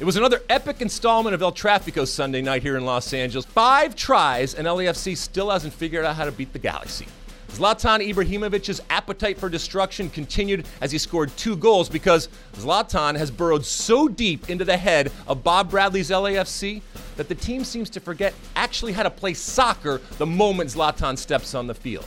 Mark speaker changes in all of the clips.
Speaker 1: It was another epic installment of El Trafico Sunday night here in Los Angeles. Five tries, and LAFC still hasn't figured out how to beat the Galaxy. Zlatan Ibrahimovic's appetite for destruction continued as he scored two goals because Zlatan has burrowed so deep into the head of Bob Bradley's LAFC that the team seems to forget actually how to play soccer the moment Zlatan steps on the field.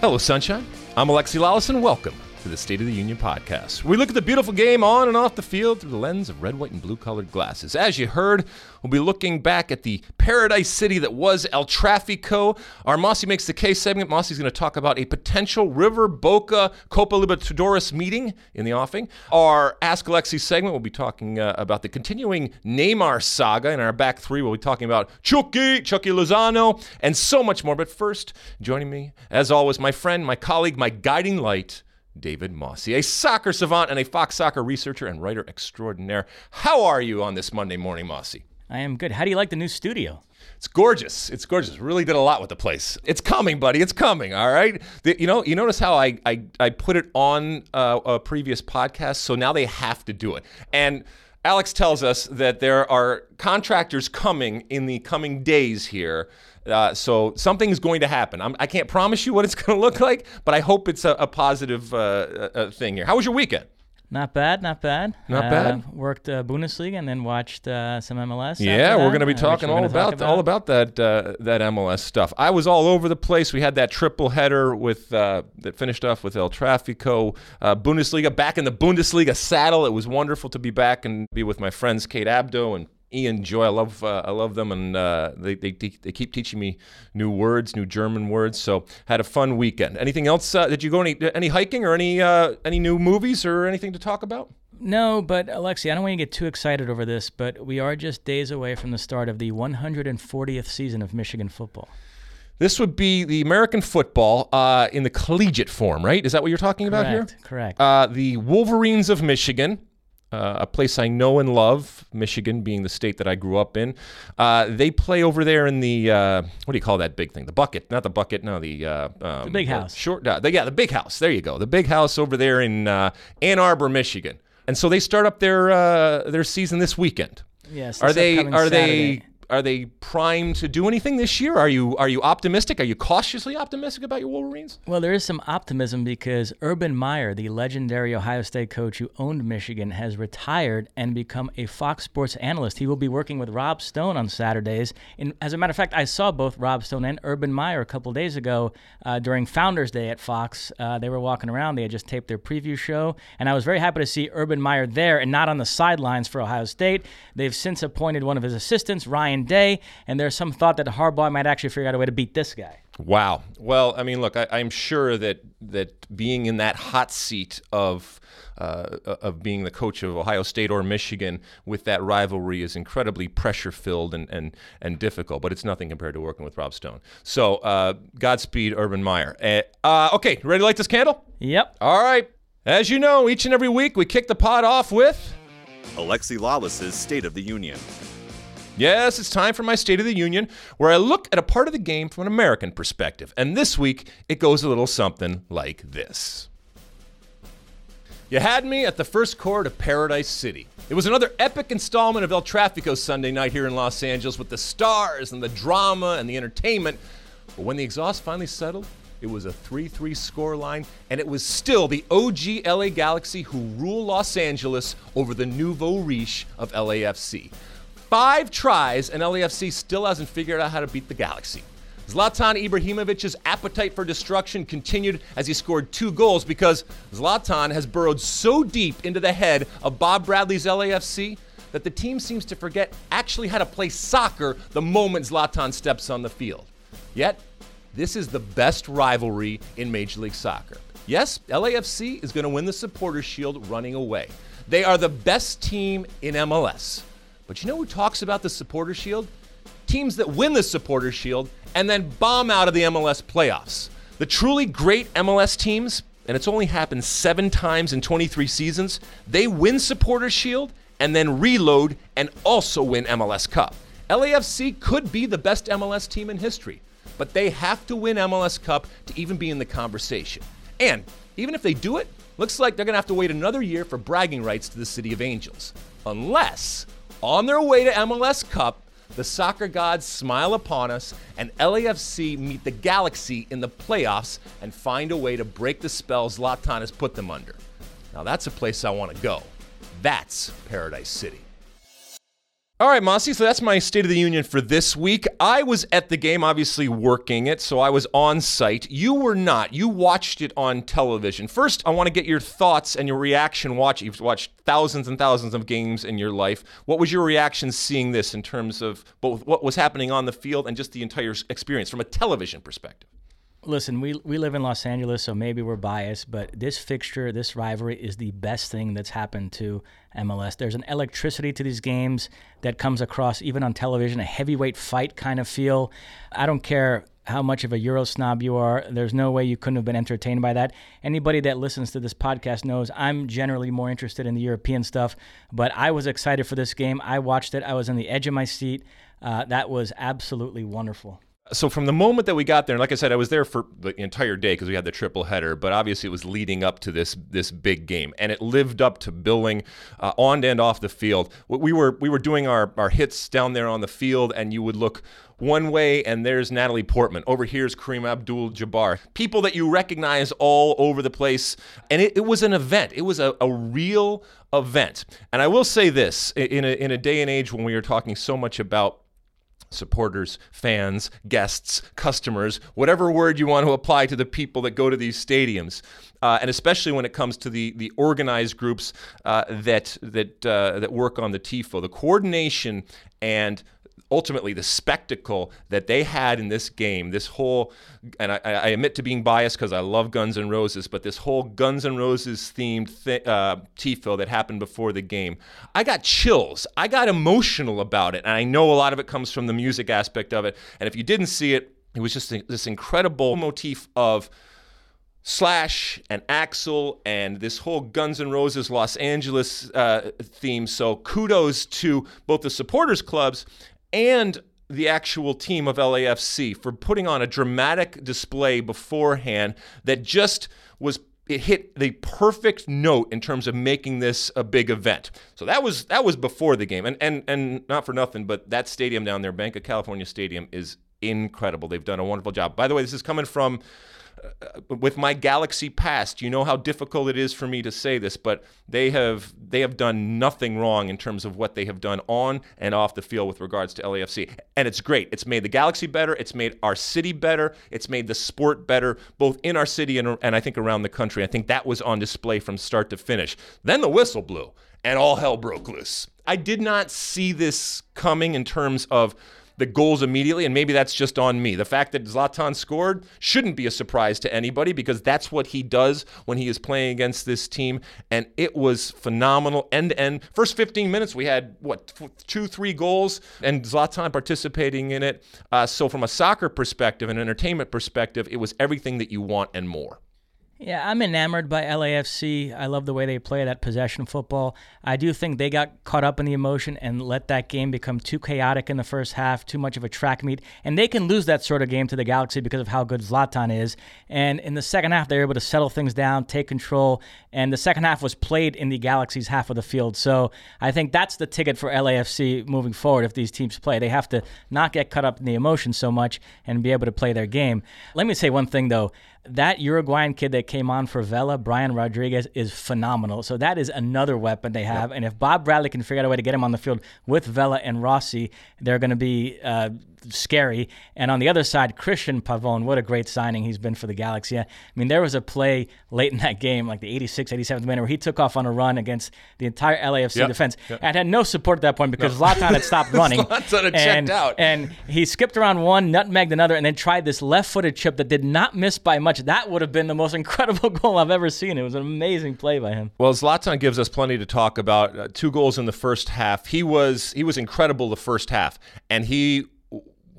Speaker 1: Hello, Sunshine. I'm Alexi Lalas, and welcome to the State of the Union podcast. We look at the beautiful game on and off the field through the lens of red, white, and blue colored glasses. As you heard, we'll be looking back at the paradise city that was El Trafico. Our Mosse Makes the Case segment, Mosse's going to talk about a potential River Boca Copa Libertadores meeting in the offing. Our Ask Alexi segment, we'll be talking uh, about the continuing Neymar saga. In our back three, we'll be talking about Chucky, Chucky Lozano, and so much more. But first, joining me, as always, my friend, my colleague, my guiding light, David Mosse, a soccer savant and a Fox soccer researcher and writer extraordinaire. How are you on this Monday morning, Mosse?
Speaker 2: I am good. How do you like the new studio?
Speaker 1: It's gorgeous. It's gorgeous. Really did a lot with the place. It's coming, buddy. It's coming. All right. The, you know. You notice how I I, I put it on uh, a previous podcast, so now they have to do it. And Alex tells us that there are contractors coming in the coming days here uh, so something's going to happen. I'm, I can not promise you what it's going to look like, but I hope it's a, a positive uh, uh, thing here. How was your weekend?
Speaker 2: Not bad, not bad.
Speaker 1: Not uh, bad.
Speaker 2: Worked uh, Bundesliga and then watched uh, some MLS.
Speaker 1: Yeah, we're going to be talking all about, about, all about that uh, that MLS stuff. I was all over the place. We had that triple header with uh, that finished off with El Trafico, uh, Bundesliga back in the Bundesliga saddle. It was wonderful to be back and be with my friends Kate Abdo and Ian Joy. I love uh, I love them, and uh, they, they they keep teaching me new words, new German words. So had a fun weekend. Anything else? Uh, did you go any any hiking or any uh, any new movies or anything to talk about?
Speaker 2: No, but Alexi, I don't want you to get too excited over this, but we are just days away from the start of the 140th season of Michigan football.
Speaker 1: This would be the American football uh, in the collegiate form, right? Is that what you're talking
Speaker 2: Correct,
Speaker 1: about here?
Speaker 2: Correct.
Speaker 1: Uh, the Wolverines of Michigan uh, a place I know and love, Michigan being the state that I grew up in. Uh, they play over there in the uh, what do you call that big thing? The bucket, not the bucket, no, the uh,
Speaker 2: um, the big house.
Speaker 1: Short, uh, the, yeah, the big house. There you go, the big house over there in uh, Ann Arbor, Michigan. And so they start up their their season this weekend.
Speaker 2: Yes.
Speaker 1: Are they are
Speaker 2: Saturday.
Speaker 1: they are they primed to do anything this year? Are you are you optimistic? Are you cautiously optimistic about your Wolverines?
Speaker 2: Well, there is some optimism because Urban Meyer, the legendary Ohio State coach who owned Michigan, has retired and become a Fox Sports analyst. He will be working with Rob Stone on Saturdays. And as a matter of fact, I saw both Rob Stone and Urban Meyer a couple days ago uh, during Founders Day at Fox. Uh, they were walking around. They had just taped their preview show, and I was very happy to see Urban Meyer there and not on the sidelines for Ohio State. They've since appointed one of his assistants, Ryan Day, and there's some thought that Harbaugh might actually figure out a way to beat this guy.
Speaker 1: Wow. Well, I mean, look, I, am sure that that being in that hot seat of uh, of being the coach of Ohio State or Michigan with that rivalry is incredibly pressure filled and, and and difficult. But it's nothing compared to working with Rob Stone. So, uh, Godspeed, Urban Meyer. Uh, uh okay, ready to light this candle?
Speaker 2: Yep.
Speaker 1: All right. As you know, each and every week we kick the pot off with
Speaker 3: Alexi Lalas's State of the Union.
Speaker 1: Yes, it's time for my State of the Union, where I look at a part of the game from an American perspective. And this week, it goes a little something like this. You had me at the first court of Paradise City. It was another epic installment of El Trafico Sunday night here in Los Angeles with the stars and the drama and the entertainment. But when the exhaust finally settled, it was a 3 3 scoreline, and it was still the OG LA Galaxy who rule Los Angeles over the nouveau riche of LAFC. Five tries, and LAFC still hasn't figured out how to beat the Galaxy. Zlatan Ibrahimovic's appetite for destruction continued as he scored two goals because Zlatan has burrowed so deep into the head of Bob Bradley's LAFC that the team seems to forget actually how to play soccer the moment Zlatan steps on the field. Yet, this is the best rivalry in Major League Soccer. Yes, LAFC is going to win the Supporters Shield running away. They are the best team in MLS. But you know who talks about the Supporter Shield? Teams that win the Supporter Shield and then bomb out of the MLS playoffs. The truly great MLS teams, and it's only happened seven times in 23 seasons, they win Supporter Shield and then reload and also win MLS Cup. LAFC could be the best MLS team in history, but they have to win MLS Cup to even be in the conversation. And even if they do it, looks like they're going to have to wait another year for bragging rights to the City of Angels. unless on their way to MLS Cup, the soccer gods smile upon us and LAFC meet the Galaxy in the playoffs and find a way to break the spells Zlatan has put them under. Now that's a place I want to go. That's Paradise City. All right, Mosse, so that's my State of the Union for this week. I was at the game, obviously working it, so I was on site. You were not. You watched it on television. First, I want to get your thoughts and your reaction Watch. You've watched thousands and thousands of games in your life. What was your reaction seeing this in terms of both what was happening on the field and just the entire experience from a television perspective?
Speaker 2: Listen, we we live in Los Angeles, so maybe we're biased, but this fixture, this rivalry is the best thing that's happened to MLS. There's an electricity to these games that comes across even on television, a heavyweight fight kind of feel. I don't care how much of a Euro snob you are. There's no way you couldn't have been entertained by that. Anybody that listens to this podcast knows I'm generally more interested in the European stuff, but I was excited for this game. I watched it. I was on the edge of my seat. Uh, that was absolutely wonderful
Speaker 1: so from the moment that we got there, and like I said, I was there for the entire day because we had the triple header. But obviously, it was leading up to this this big game, and it lived up to billing uh, on and off the field. We were we were doing our our hits down there on the field, and you would look one way, and there's Natalie Portman. Over here's Kareem Abdul-Jabbar. People that you recognize all over the place, and it, it was an event. It was a, a real event. And I will say this: in a in a day and age when we are talking so much about supporters, fans, guests, customers, whatever word you want to apply to the people that go to these stadiums. Uh, and especially when it comes to the the organized groups uh, that that uh, that work on the TIFO, the coordination and ultimately the spectacle that they had in this game, this whole, and I, I admit to being biased because I love Guns N' Roses, but this whole Guns N' Roses themed th- uh, that happened before the game, I got chills. I got emotional about it. And I know a lot of it comes from the music aspect of it. And if you didn't see it, it was just this incredible motif of Slash and Axl and this whole Guns N' Roses Los Angeles uh, theme. So kudos to both the supporters clubs and the actual team of LAFC for putting on a dramatic display beforehand that just was it hit the perfect note in terms of making this a big event. So that was that was before the game. And and and not for nothing, but that stadium down there, Bank of California Stadium is incredible. They've done a wonderful job. By the way, this is coming from with my Galaxy past, you know how difficult it is for me to say this, but they have they have done nothing wrong in terms of what they have done on and off the field with regards to LAFC, and it's great. It's made the Galaxy better. It's made our city better. It's made the sport better, both in our city and and I think around the country. I think that was on display from start to finish. Then the whistle blew, and all hell broke loose. I did not see this coming in terms of the goals immediately, and maybe that's just on me. The fact that Zlatan scored shouldn't be a surprise to anybody because that's what he does when he is playing against this team, and it was phenomenal end to end. First 15 minutes, we had what two, three goals, and Zlatan participating in it. Uh, so, from a soccer perspective and entertainment perspective, it was everything that you want and more.
Speaker 2: Yeah, I'm enamored by LAFC. I love the way they play that possession football. I do think they got caught up in the emotion and let that game become too chaotic in the first half, too much of a track meet. And they can lose that sort of game to the Galaxy because of how good Zlatan is. And in the second half, they were able to settle things down, take control. And the second half was played in the Galaxy's half of the field. So I think that's the ticket for LAFC moving forward if these teams play. They have to not get caught up in the emotion so much and be able to play their game. Let me say one thing, though that Uruguayan kid that came on for Vela, Brian Rodriguez, is phenomenal. So that is another weapon they have. Yep. And if Bob Bradley can figure out a way to get him on the field with Vela and Rossi, they're going to be uh, scary. And on the other side, Cristian Pavón, what a great signing he's been for the Galaxy. I mean, there was a play late in that game, like the 86th, 87th minute, where he took off on a run against the entire LAFC yep. defense yep. and had no support at that point because no. Zlatan had stopped running.
Speaker 1: Zlatan had
Speaker 2: and,
Speaker 1: checked out.
Speaker 2: And he skipped around one, nutmegged another, and then tried this left footed chip that did not miss by much. That would have been the most incredible goal I've ever seen. It was an amazing play by him.
Speaker 1: Well, Zlatan gives us plenty to talk about. Uh, two goals in the first half. He was he was incredible the first half, and he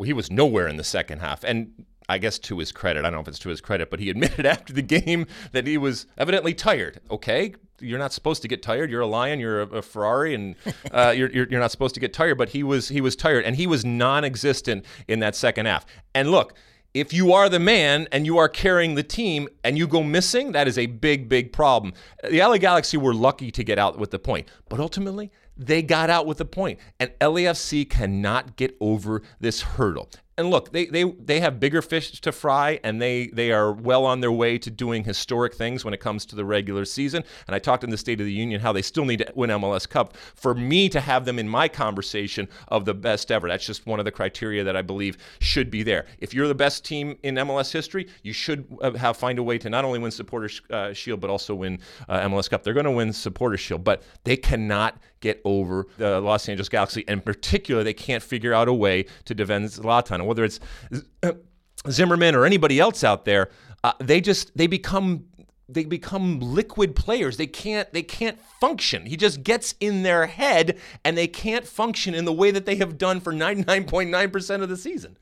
Speaker 1: he was nowhere in the second half. And I guess to his credit, I don't know if it's to his credit, but he admitted after the game that he was evidently tired. Okay, you're not supposed to get tired. You're a lion. You're a, a Ferrari, and uh, you're, you're, you're not supposed to get tired. But he was he was tired, and he was non-existent in that second half. And look, if you are the man and you are carrying the team and you go missing, that is a big, big problem. The LA Galaxy were lucky to get out with the point, but ultimately, they got out with a point. And LAFC cannot get over this hurdle and look, they they they have bigger fish to fry, and they they are well on their way to doing historic things when it comes to the regular season. And I talked in the State of the Union how they still need to win MLS Cup for me to have them in my conversation of the best ever. That's just one of the criteria that I believe should be there. If you're the best team in MLS history, you should uh, have find a way to not only win Supporters uh, Shield but also win uh, MLS Cup. They're going to win Supporters Shield, but they cannot get over the Los Angeles Galaxy. And in particular, they can't figure out a way to defend Zlatan. Whether it's Zimmerman or anybody else out there, uh, they just they become they become liquid players. They can't they can't function. He just gets in their head and they can't function in the way that they have done for 99.9% of the season.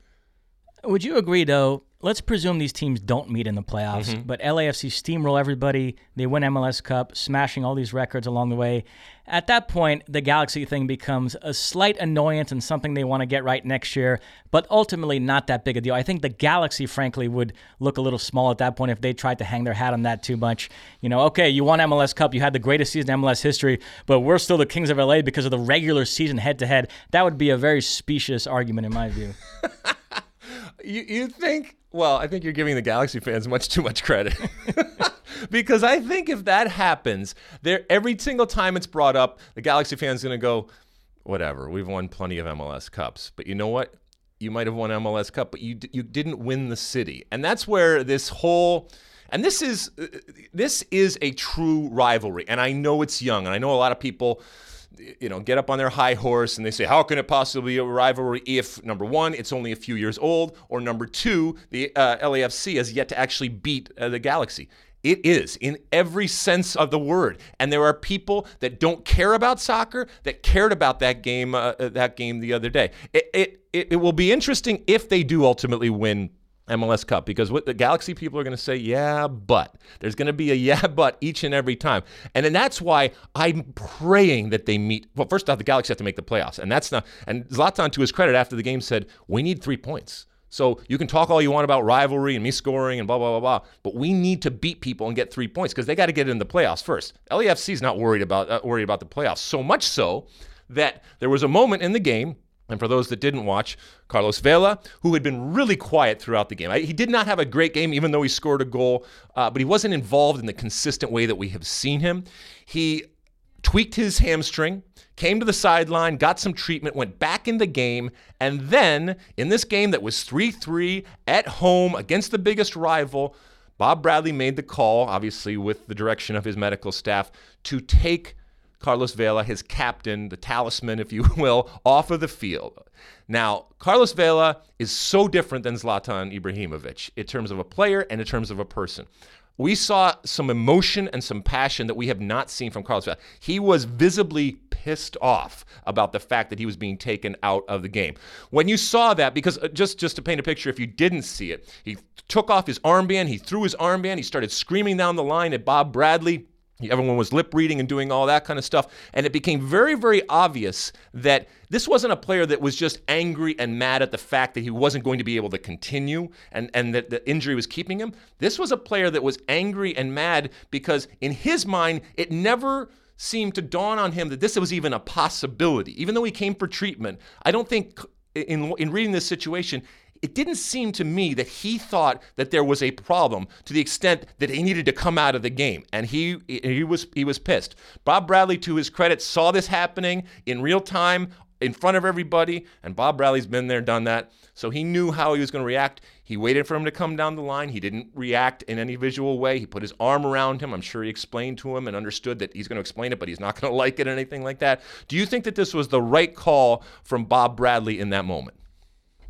Speaker 2: Would you agree though let's presume these teams don't meet in the playoffs, mm-hmm. but LAFC steamroll everybody. They win MLS Cup, smashing all these records along the way. At that point, the Galaxy thing becomes a slight annoyance and something they want to get right next year, but ultimately not that big a deal. I think the Galaxy, frankly, would look a little small at that point if they tried to hang their hat on that too much. You know, okay, you won MLS Cup, you had the greatest season in MLS history, but we're still the Kings of LA because of the regular season head to head. That would be a very specious argument, in my view.
Speaker 1: you, you think well, I think you're giving the Galaxy fans much too much credit. because I think if that happens, there every single time it's brought up, the Galaxy fans going to go, whatever, we've won plenty of MLS Cups. But you know what? You might have won MLS Cup, but you you didn't win the city. And that's where this whole and this is uh, this is a true rivalry. And I know it's young, and I know a lot of people you know, get up on their high horse and they say, how can it possibly be a rivalry if, number one, it's only a few years old, or number two, the uh, LAFC has yet to actually beat uh, the Galaxy? It is in every sense of the word, and there are people that don't care about soccer that cared about that game. Uh, uh that game the other day. It, it it it will be interesting if they do ultimately win MLS Cup because what the Galaxy people are going to say, yeah, but there's going to be a yeah, but each and every time. And then that's why I'm praying that they meet. Well, first off, the Galaxy have to make the playoffs. And that's not, and Zlatan, to his credit, after the game said, we need three points. So you can talk all you want about rivalry and me scoring and blah, blah, blah, blah. But we need to beat people and get three points because they got to get in the playoffs first. LAFC is not worried about, uh, worried about the playoffs. So much so that there was a moment in the game and for those that didn't watch, Carlos Vela, who had been really quiet throughout the game. He did not have a great game, even though he scored a goal, uh, but he wasn't involved in the consistent way that we have seen him. He tweaked his hamstring, came to the sideline, got some treatment, went back in the game, and then in this game that was 3 3 at home against the biggest rival, Bob Bradley made the call, obviously with the direction of his medical staff, to take Carlos Vela, his captain, the talisman, if you will, off of the field. Now, Carlos Vela is so different than Zlatan Ibrahimovic in terms of a player and in terms of a person. We saw some emotion and some passion that we have not seen from Carlos Vela. He was visibly pissed off about the fact that he was being taken out of the game. When you saw that, because uh, just just to paint a picture, if you didn't see it, he took off his armband, he threw his armband, he started screaming down the line at Bob Bradley Everyone was lip reading and doing all that kind of stuff. And it became very, very obvious that this wasn't a player that was just angry and mad at the fact that he wasn't going to be able to continue and, and that the injury was keeping him. This was a player that was angry and mad because, in his mind, it never seemed to dawn on him that this was even a possibility. Even though he came for treatment, I don't think in, in reading this situation, it didn't seem to me that he thought that there was a problem to the extent that he needed to come out of the game and he he was he was pissed. Bob Bradley to his credit saw this happening in real time in front of everybody and Bob Bradley's been there done that. So he knew how he was going to react. He waited for him to come down the line. He didn't react in any visual way. He put his arm around him. I'm sure he explained to him and understood that he's going to explain it, but he's not going to like it or anything like that. Do you think that this was the right call from Bob Bradley in that moment?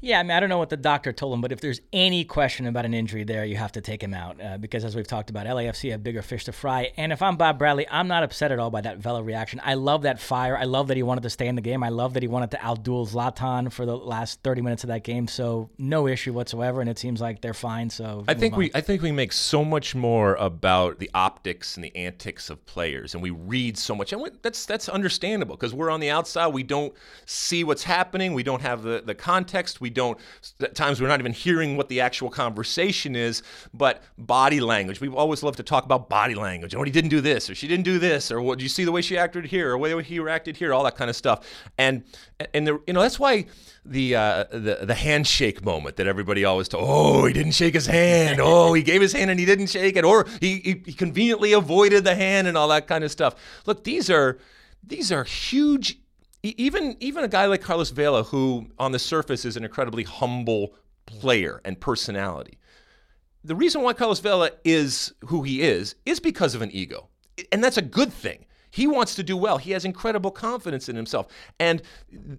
Speaker 2: Yeah, I mean, I don't know what the doctor told him, but if there's any question about an injury there, you have to take him out uh, because, as we've talked about, LAFC have bigger fish to fry. And if I'm Bob Bradley, I'm not upset at all by that Vela reaction. I love that fire. I love that he wanted to stay in the game. I love that he wanted to outduel Zlatan for the last 30 minutes of that game. So no issue whatsoever, and it seems like they're fine. So
Speaker 1: I think on. we I think we make so much more about the optics and the antics of players, and we read so much, and that's that's understandable because we're on the outside. We don't see what's happening. We don't have the the context. We we don't. At times we're not even hearing what the actual conversation is, but body language. We always love to talk about body language. Oh, he didn't do this, or she didn't do this, or what? Do you see the way she acted here, or the way he reacted here? All that kind of stuff. And and the, you know that's why the uh, the the handshake moment that everybody always talk. Oh, he didn't shake his hand. Oh, he gave his hand and he didn't shake it, or he, he, he conveniently avoided the hand and all that kind of stuff. Look, these are these are huge. Even even a guy like Carlos Vela, who on the surface is an incredibly humble player and personality. The reason why Carlos Vela is who he is is because of an ego, and that's a good thing. He wants to do well. He has incredible confidence in himself, and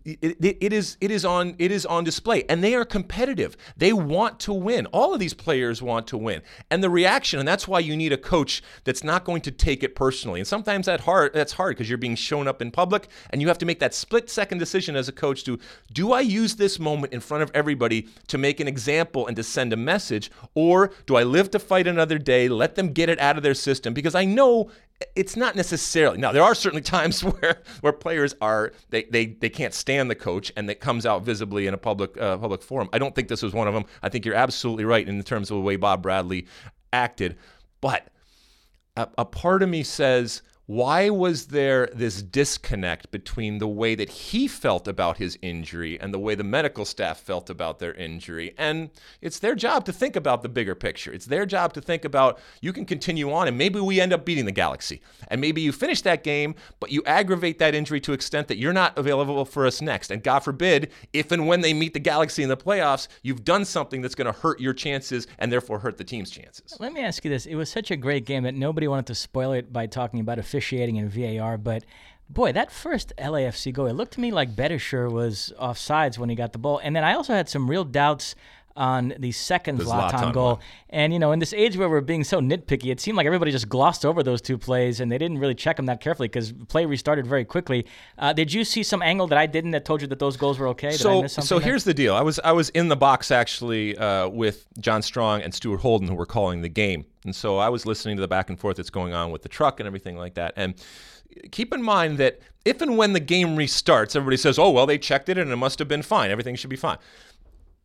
Speaker 1: it, it, it is it is on it is on display. And they are competitive. They want to win. All of these players want to win, and the reaction, and that's why you need a coach that's not going to take it personally. And sometimes that hard that's hard because you're being shown up in public, and you have to make that split second decision as a coach to do I use this moment in front of everybody to make an example and to send a message, or do I live to fight another day? Let them get it out of their system because I know it's not necessarily now there are certainly times where where players are they they, they can't stand the coach and it comes out visibly in a public uh, public forum. I don't think this was one of them. I think you're absolutely right in terms of the way bob bradley acted. But a, a part of me says why was there this disconnect between the way that he felt about his injury and the way the medical staff felt about their injury? And it's their job to think about the bigger picture. It's their job to think about you can continue on and maybe we end up beating the Galaxy. And maybe you finish that game, but you aggravate that injury to extent that you're not available for us next. And God forbid, if and when they meet the Galaxy in the playoffs, you've done something that's going to hurt your chances and therefore hurt the team's chances.
Speaker 2: Let me ask you this. It was such a great game that nobody wanted to spoil it by talking about officiating officiating in VAR, but boy, that first LAFC goal, it looked to me like Bedinger was offsides when he got the ball. And then I also had some real doubts on the second the Zlatan, Zlatan goal. One. And, you know, in this age where we're being so nitpicky, it seemed like everybody just glossed over those two plays and they didn't really check them that carefully because play restarted very quickly. Uh, did you see some angle that I didn't that told you that those goals were okay? Did
Speaker 1: so, so here's the deal. I was I was in the box actually uh, with John Strong and Stuart Holden who were calling the game. And so I was listening to the back and forth that's going on with the truck and everything like that. And keep in mind that if and when the game restarts, everybody says, oh, well, they checked it and it must have been fine. Everything should be fine.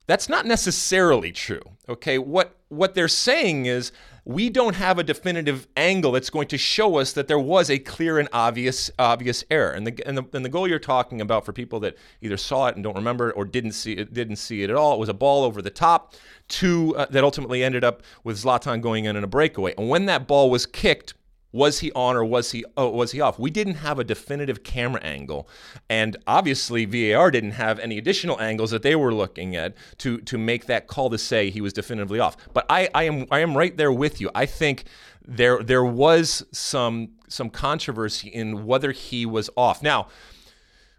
Speaker 1: That's not necessarily true. Okay, what what they're saying is we don't have a definitive angle that's going to show us that there was a clear and obvious obvious error. And the and the, and the goal you're talking about for people that either saw it and don't remember it or didn't see it didn't see it at all, it was a ball over the top to uh, that ultimately ended up with Zlatan going in in a breakaway. And when that ball was kicked was he on or was he oh, was he off? We didn't have a definitive camera angle, and obviously VAR didn't have any additional angles that they were looking at to to make that call to say he was definitively off. But I, I am I am right there with you. I think there there was some some controversy in whether he was off. Now,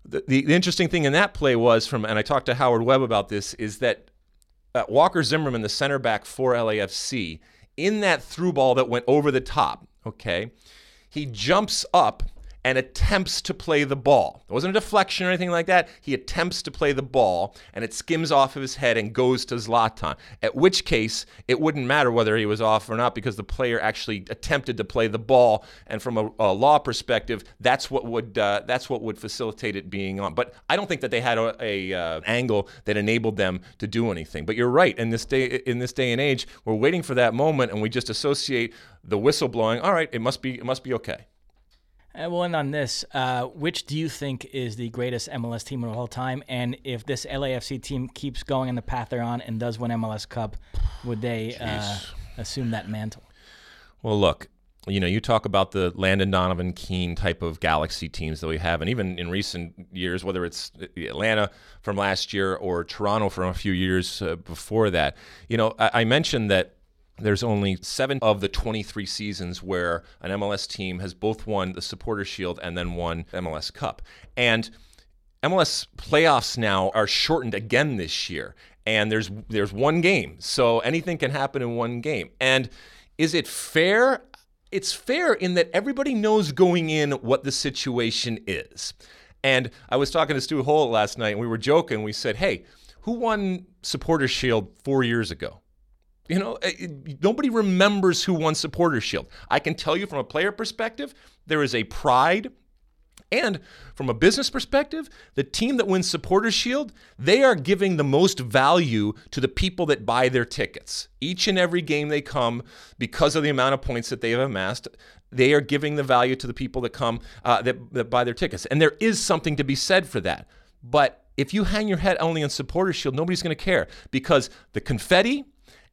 Speaker 1: the, the, interesting thing in that play was from, and I talked to Howard Webb about this, is that uh, Walker Zimmerman, the center back for LAFC, in that through ball that went over the top, okay, he jumps up and attempts to play the ball. It wasn't a deflection or anything like that. He attempts to play the ball and it skims off of his head and goes to Zlatan. At which case, it wouldn't matter whether he was off or not because the player actually attempted to play the ball. And from a, a law perspective, that's what would uh, that's what would facilitate it being on. But I don't think that they had a, a uh, angle that enabled them to do anything. But you're right. In this day in this day and age, we're waiting for that moment and we just associate the whistle blowing. All right, it must be it must be okay.
Speaker 2: And we'll end on this. Uh, which do you think is the greatest MLS team of all time? And if this LAFC team keeps going in the path they're on and does win MLS Cup, would they uh, assume that mantle?
Speaker 1: Well, look, you know, you talk about the Landon Donovan Keane type of Galaxy teams that we have, and even in recent years, whether it's Atlanta from last year or Toronto from a few years uh, before that. You know, I, I mentioned that there's only seven of the 23 seasons where an MLS team has both won the Supporter Shield and then won MLS Cup. And MLS playoffs now are shortened again this year, and there's there's one game, so anything can happen in one game. And is it fair? It's fair in that everybody knows going in what the situation is. And I was talking to Stu Holt last night, and we were joking. We said, "Hey, who won Supporter Shield four years ago?" You know, eh, nobody remembers who won Supporter Shield. I can tell you from a player perspective, there is a pride And from a business perspective, the team that wins Supporters Shield, they are giving the most value to the people that buy their tickets. Each and every game they come, because of the amount of points that they have amassed, they are giving the value to the people that come uh, that, that buy their tickets. And there is something to be said for that. But if you hang your head only on Supporters Shield, nobody's going to care because the confetti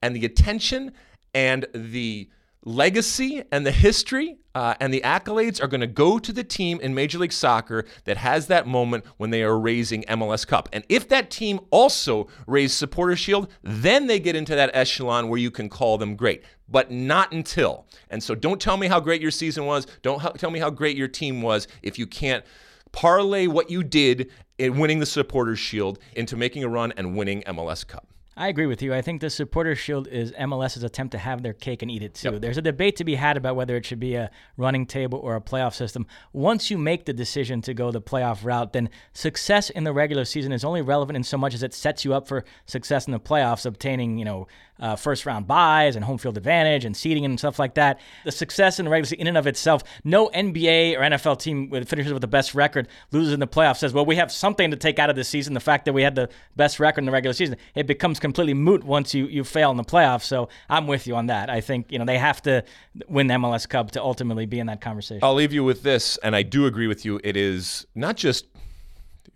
Speaker 1: and the attention and the legacy and the history uh, and the accolades are going to go to the team in Major League Soccer that has that moment when they are raising MLS Cup. And if that team also raised Supporter Shield, then they get into that echelon where you can call them great, but not until. And so don't tell me how great your season was. Don't tell me how great your team was if you can't parlay what you did in winning the Supporters Shield into making a run and winning MLS Cup.
Speaker 2: I agree with you. I think the supporter Shield is MLS's attempt to have their cake and eat it too. Yep. There's a debate to be had about whether it should be a running table or a playoff system. Once you make the decision to go the playoff route, then success in the regular season is only relevant in so much as it sets you up for success in the playoffs, obtaining, you know, uh, first round buys and home field advantage and seeding and stuff like that. The success in the regular season, in and of itself, no NBA or NFL team finishes with the best record loses in the playoffs says, well, we have something to take out of this season. The fact that we had the best record in the regular season, it becomes completely moot once you, you fail in the playoffs. So I'm with you on that. I think you know they have to win the MLS Cup to ultimately be in that conversation.
Speaker 1: I'll leave you with this, and I do agree with you. It is not just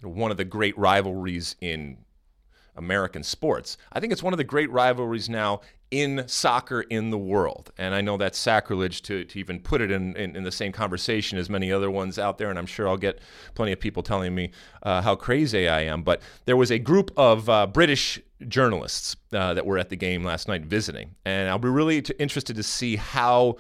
Speaker 1: one of the great rivalries in American sports. I think it's one of the great rivalries now in soccer in the world. And I know that's sacrilege to, to even put it in, in, in, the same conversation as many other ones out there. And I'm sure I'll get plenty of people telling me uh, how crazy I am. But there was a group of uh, British journalists uh, that were at the game last night visiting. And I'll be really t- interested to see how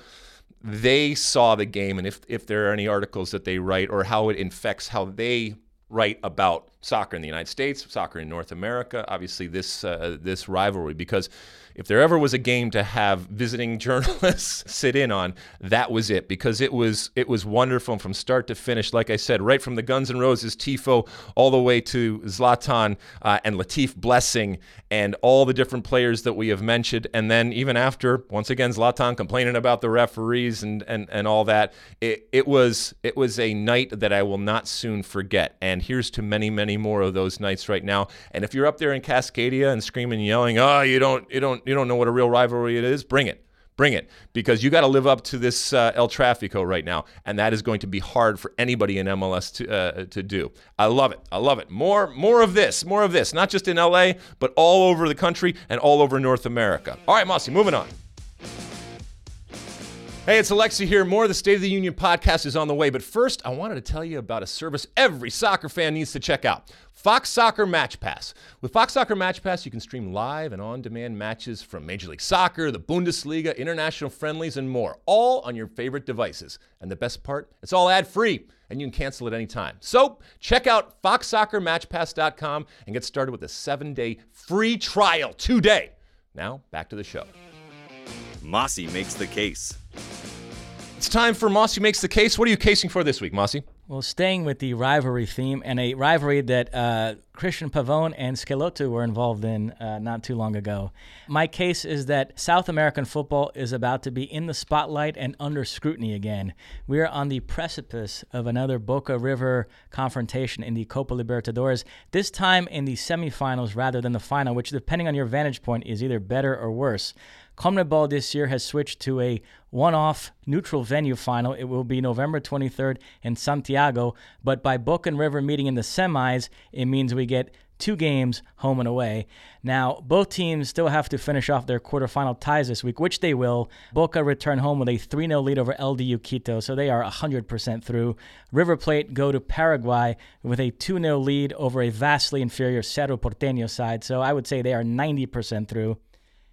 Speaker 1: they saw the game and if, if there are any articles that they write or how it infects how they write about soccer in the United States, soccer in North America, obviously this uh, this rivalry because if there ever was a game to have visiting journalists sit in on, that was it because it was it was wonderful from start to finish. Like I said, right from the Guns N' Roses tifo all the way to Zlatan uh, and Latif Blessing and all the different players that we have mentioned, and then even after once again Zlatan complaining about the referees and and, and all that, it, it was it was a night that I will not soon forget. And here's to many many more of those nights right now. And if you're up there in Cascadia and screaming and yelling, "Oh, you don't you don't you don't know what a real rivalry it is, bring it. Bring it because you got to live up to this uh, El Trafico right now, and that is going to be hard for anybody in MLS to uh, to do. I love it. I love it. More more of this. More of this. Not just in LA, but all over the country and all over North America. All right, Mosse, moving on. Hey, it's Alexi here. More of the State of the Union podcast is on the way. But first, I wanted to tell you about a service every soccer fan needs to check out Fox Soccer Match Pass. With Fox Soccer Match Pass, you can stream live and on demand matches from Major League Soccer, the Bundesliga, international friendlies, and more, all on your favorite devices. And the best part, it's all ad free and you can cancel at any time. So check out foxsoccermatchpass.com and get started with a seven day free trial today. Now, back to the show.
Speaker 3: Mosse makes the case.
Speaker 1: It's time for Mosse Makes the Case. What are you casing for this week, Mosse?
Speaker 2: Well, staying with the rivalry theme and a rivalry that uh, Cristian Pavón and Schelotto were involved in uh, not too long ago. My case is that South American football is about to be in the spotlight and under scrutiny again. We are on the precipice of another Boca River confrontation in the Copa Libertadores, this time in the semifinals rather than the final, which, depending on your vantage point, is either better or worse. CONMEBOL this year has switched to a one off neutral venue final. It will be November 23rd in Santiago, but by Boca and River meeting in the semis, it means we get two games home and away. Now, both teams still have to finish off their quarterfinal ties this week, which they will. Boca return home with a 3 0 lead over LDU Quito, so they are 100% through. River Plate go to Paraguay with a 2 0 lead over a vastly inferior Cerro Porteño side, so I would say they are 90% through.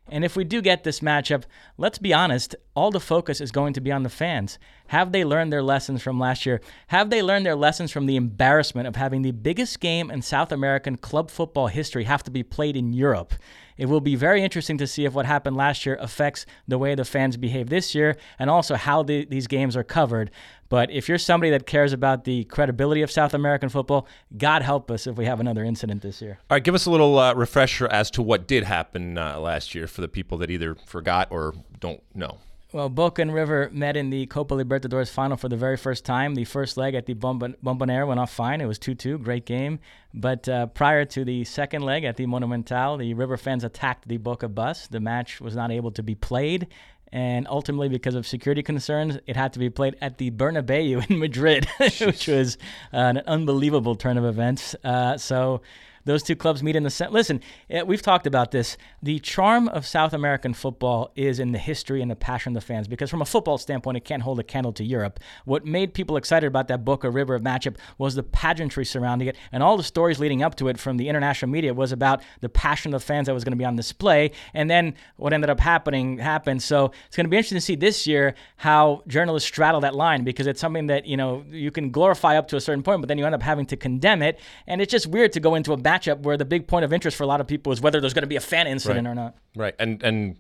Speaker 2: And if we do get this matchup, let's be honest, all the focus is going to be on the fans. Have they learned their lessons from last year? Have they learned their lessons from the embarrassment of having the biggest game in South American club football history have to be played in Europe? It will be very interesting to see if what happened last year affects the way the fans behave this year and also how the, these games are covered. But if you're somebody that cares about the credibility of South American football, God help us if we have another incident this year.
Speaker 1: All right, give us a little uh, refresher as to what did happen uh, last year for the people that either forgot or don't know.
Speaker 2: Well, Boca and River met in the Copa Libertadores final for the very first time. The first leg at the Bombonera went off fine. It was 2 2, great game. But uh, prior to the second leg at the Monumental, the River fans attacked the Boca bus. The match was not able to be played. And ultimately, because of security concerns, it had to be played at the Bernabeu in Madrid, which was uh, an unbelievable turn of events. Uh, so those two clubs meet in the center. Listen, eh, we've talked about this. The charm of South American football is in the history and the passion of the fans, because from a football standpoint, it can't hold a candle to Europe. What made people excited about that Boca River of matchup was the pageantry surrounding it, and all the stories leading up to it from the international media was about the passion of the fans that was going to be on display. And then what ended up happening happened. So it's going to be interesting to see this year how journalists straddle that line, because it's something that you know you can glorify up to a certain point, but then you end up having to condemn it, and it's just weird to go into a matchup where the big point of interest for a lot of people is whether there's going to be a fan incident
Speaker 1: right.
Speaker 2: or not.
Speaker 1: Right. And and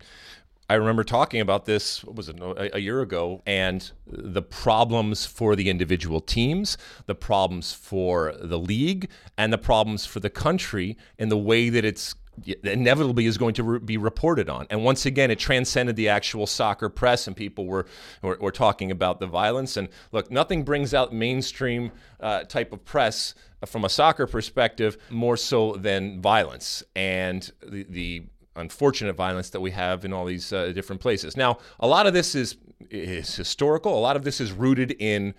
Speaker 1: I remember talking about this, what was it, a, a, year ago, and the problems for the individual teams, the problems for the league, and the problems for the country in the way that it's inevitably is going to re- be reported on. And once again, it transcended the actual soccer press, and people were, were, were talking about the violence. And look, nothing brings out mainstream uh, type of press from a soccer perspective more so than violence and the, the unfortunate violence that we have in all these uh, different places. Now, a lot of this is is historical. A lot of this is rooted in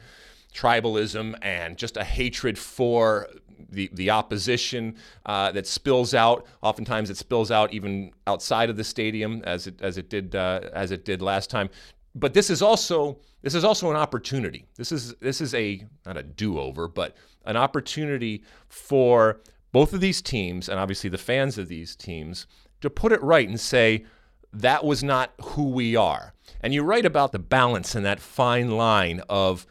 Speaker 1: tribalism and just a hatred for the, the opposition uh, that spills out. Oftentimes, it spills out even outside of the stadium, as it as it did uh, as it did last time. But this is also this is also an opportunity. This is this is a not a do over, but an opportunity for both of these teams and obviously the fans of these teams to put it right and say that was not who we are. And you write about the balance and that fine line of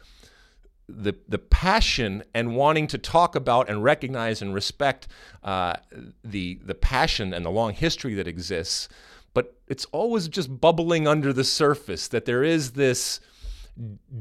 Speaker 1: the the passion and wanting to talk about and recognize and respect uh, the the passion and the long history that exists, but it's always just bubbling under the surface that there is this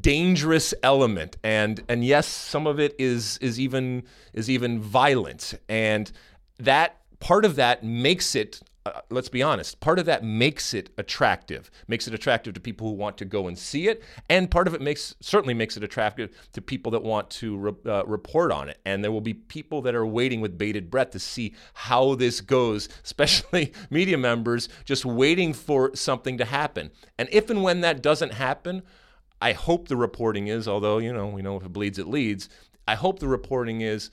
Speaker 1: dangerous element and and yes some of it is is even is even violent. And that part of that makes it uh, let's be honest, part of that makes it attractive, makes it attractive to people who want to go and see it, and part of it makes certainly makes it attractive to people that want to re, uh, report on it. And there will be people that are waiting with bated breath to see how this goes, especially media members, just waiting for something to happen. And if and when that doesn't happen, I hope the reporting is, although you know we know if it bleeds, it leads. I hope the reporting is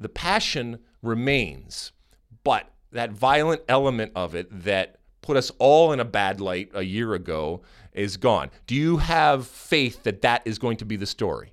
Speaker 1: the passion remains, but that violent element of it that put us all in a bad light a year ago is gone. Do you have faith that that is going to be the story?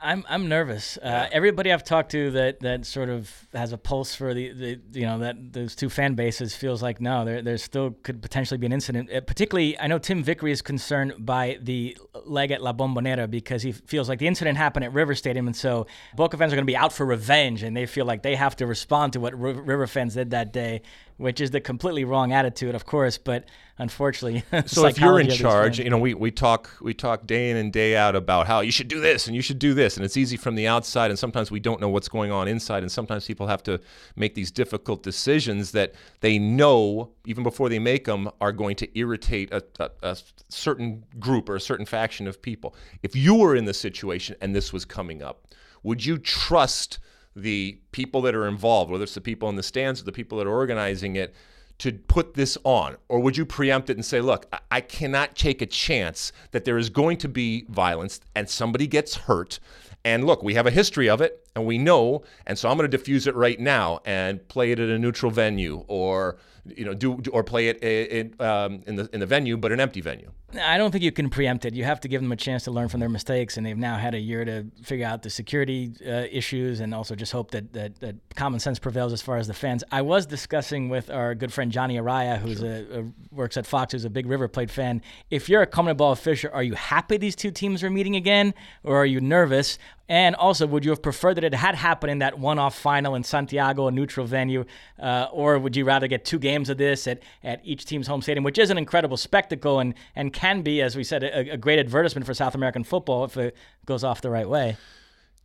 Speaker 2: I'm I'm nervous. Uh, everybody I've talked to that, that sort of has a pulse for the, the you know that those two fan bases feels like no, there there still could potentially be an incident. Uh, particularly, I know Tim Vickery is concerned by the leg at La Bombonera because he feels like the incident happened at River Stadium, and so Boca fans are going to be out for revenge, and they feel like they have to respond to what R- River fans did that day which is the completely wrong attitude, of course. But unfortunately,
Speaker 1: so if you're in charge, you know, we, we talk we talk day in and day out about how you should do this and you should do this, and it's easy from the outside, and sometimes we don't know what's going on inside, and sometimes people have to make these difficult decisions that they know even before they make them are going to irritate a, a, a certain group or a certain faction of people. If you were in the situation and this was coming up, would you trust? the people that are involved, whether it's the people in the stands or the people that are organizing it, to put this on? Or would you preempt it and say, look, I cannot take a chance that there is going to be violence and somebody gets hurt? And look, we have a history of it and we know, and so I'm going to diffuse it right now and play it at a neutral venue or you know, do or play it in, um, in the in the venue, but an empty venue.
Speaker 2: I don't think you can preempt it. You have to give them a chance to learn from their mistakes, and they've now had a year to figure out the security uh, issues, and also just hope that, that, that common sense prevails as far as the fans. I was discussing with our good friend Johnny Araya, who's sure. a, a, works at Fox, who's a big River Plate fan. If you're a CONMEBOL official, are you happy these two teams are meeting again, or are you nervous? And also, would you have preferred that it had happened in that one-off final in Santiago, a neutral venue, uh, or would you rather get two games of this at, at each team's home stadium, which is an incredible spectacle and, and can be, as we said, a, a great advertisement for South American football if it goes off the right way?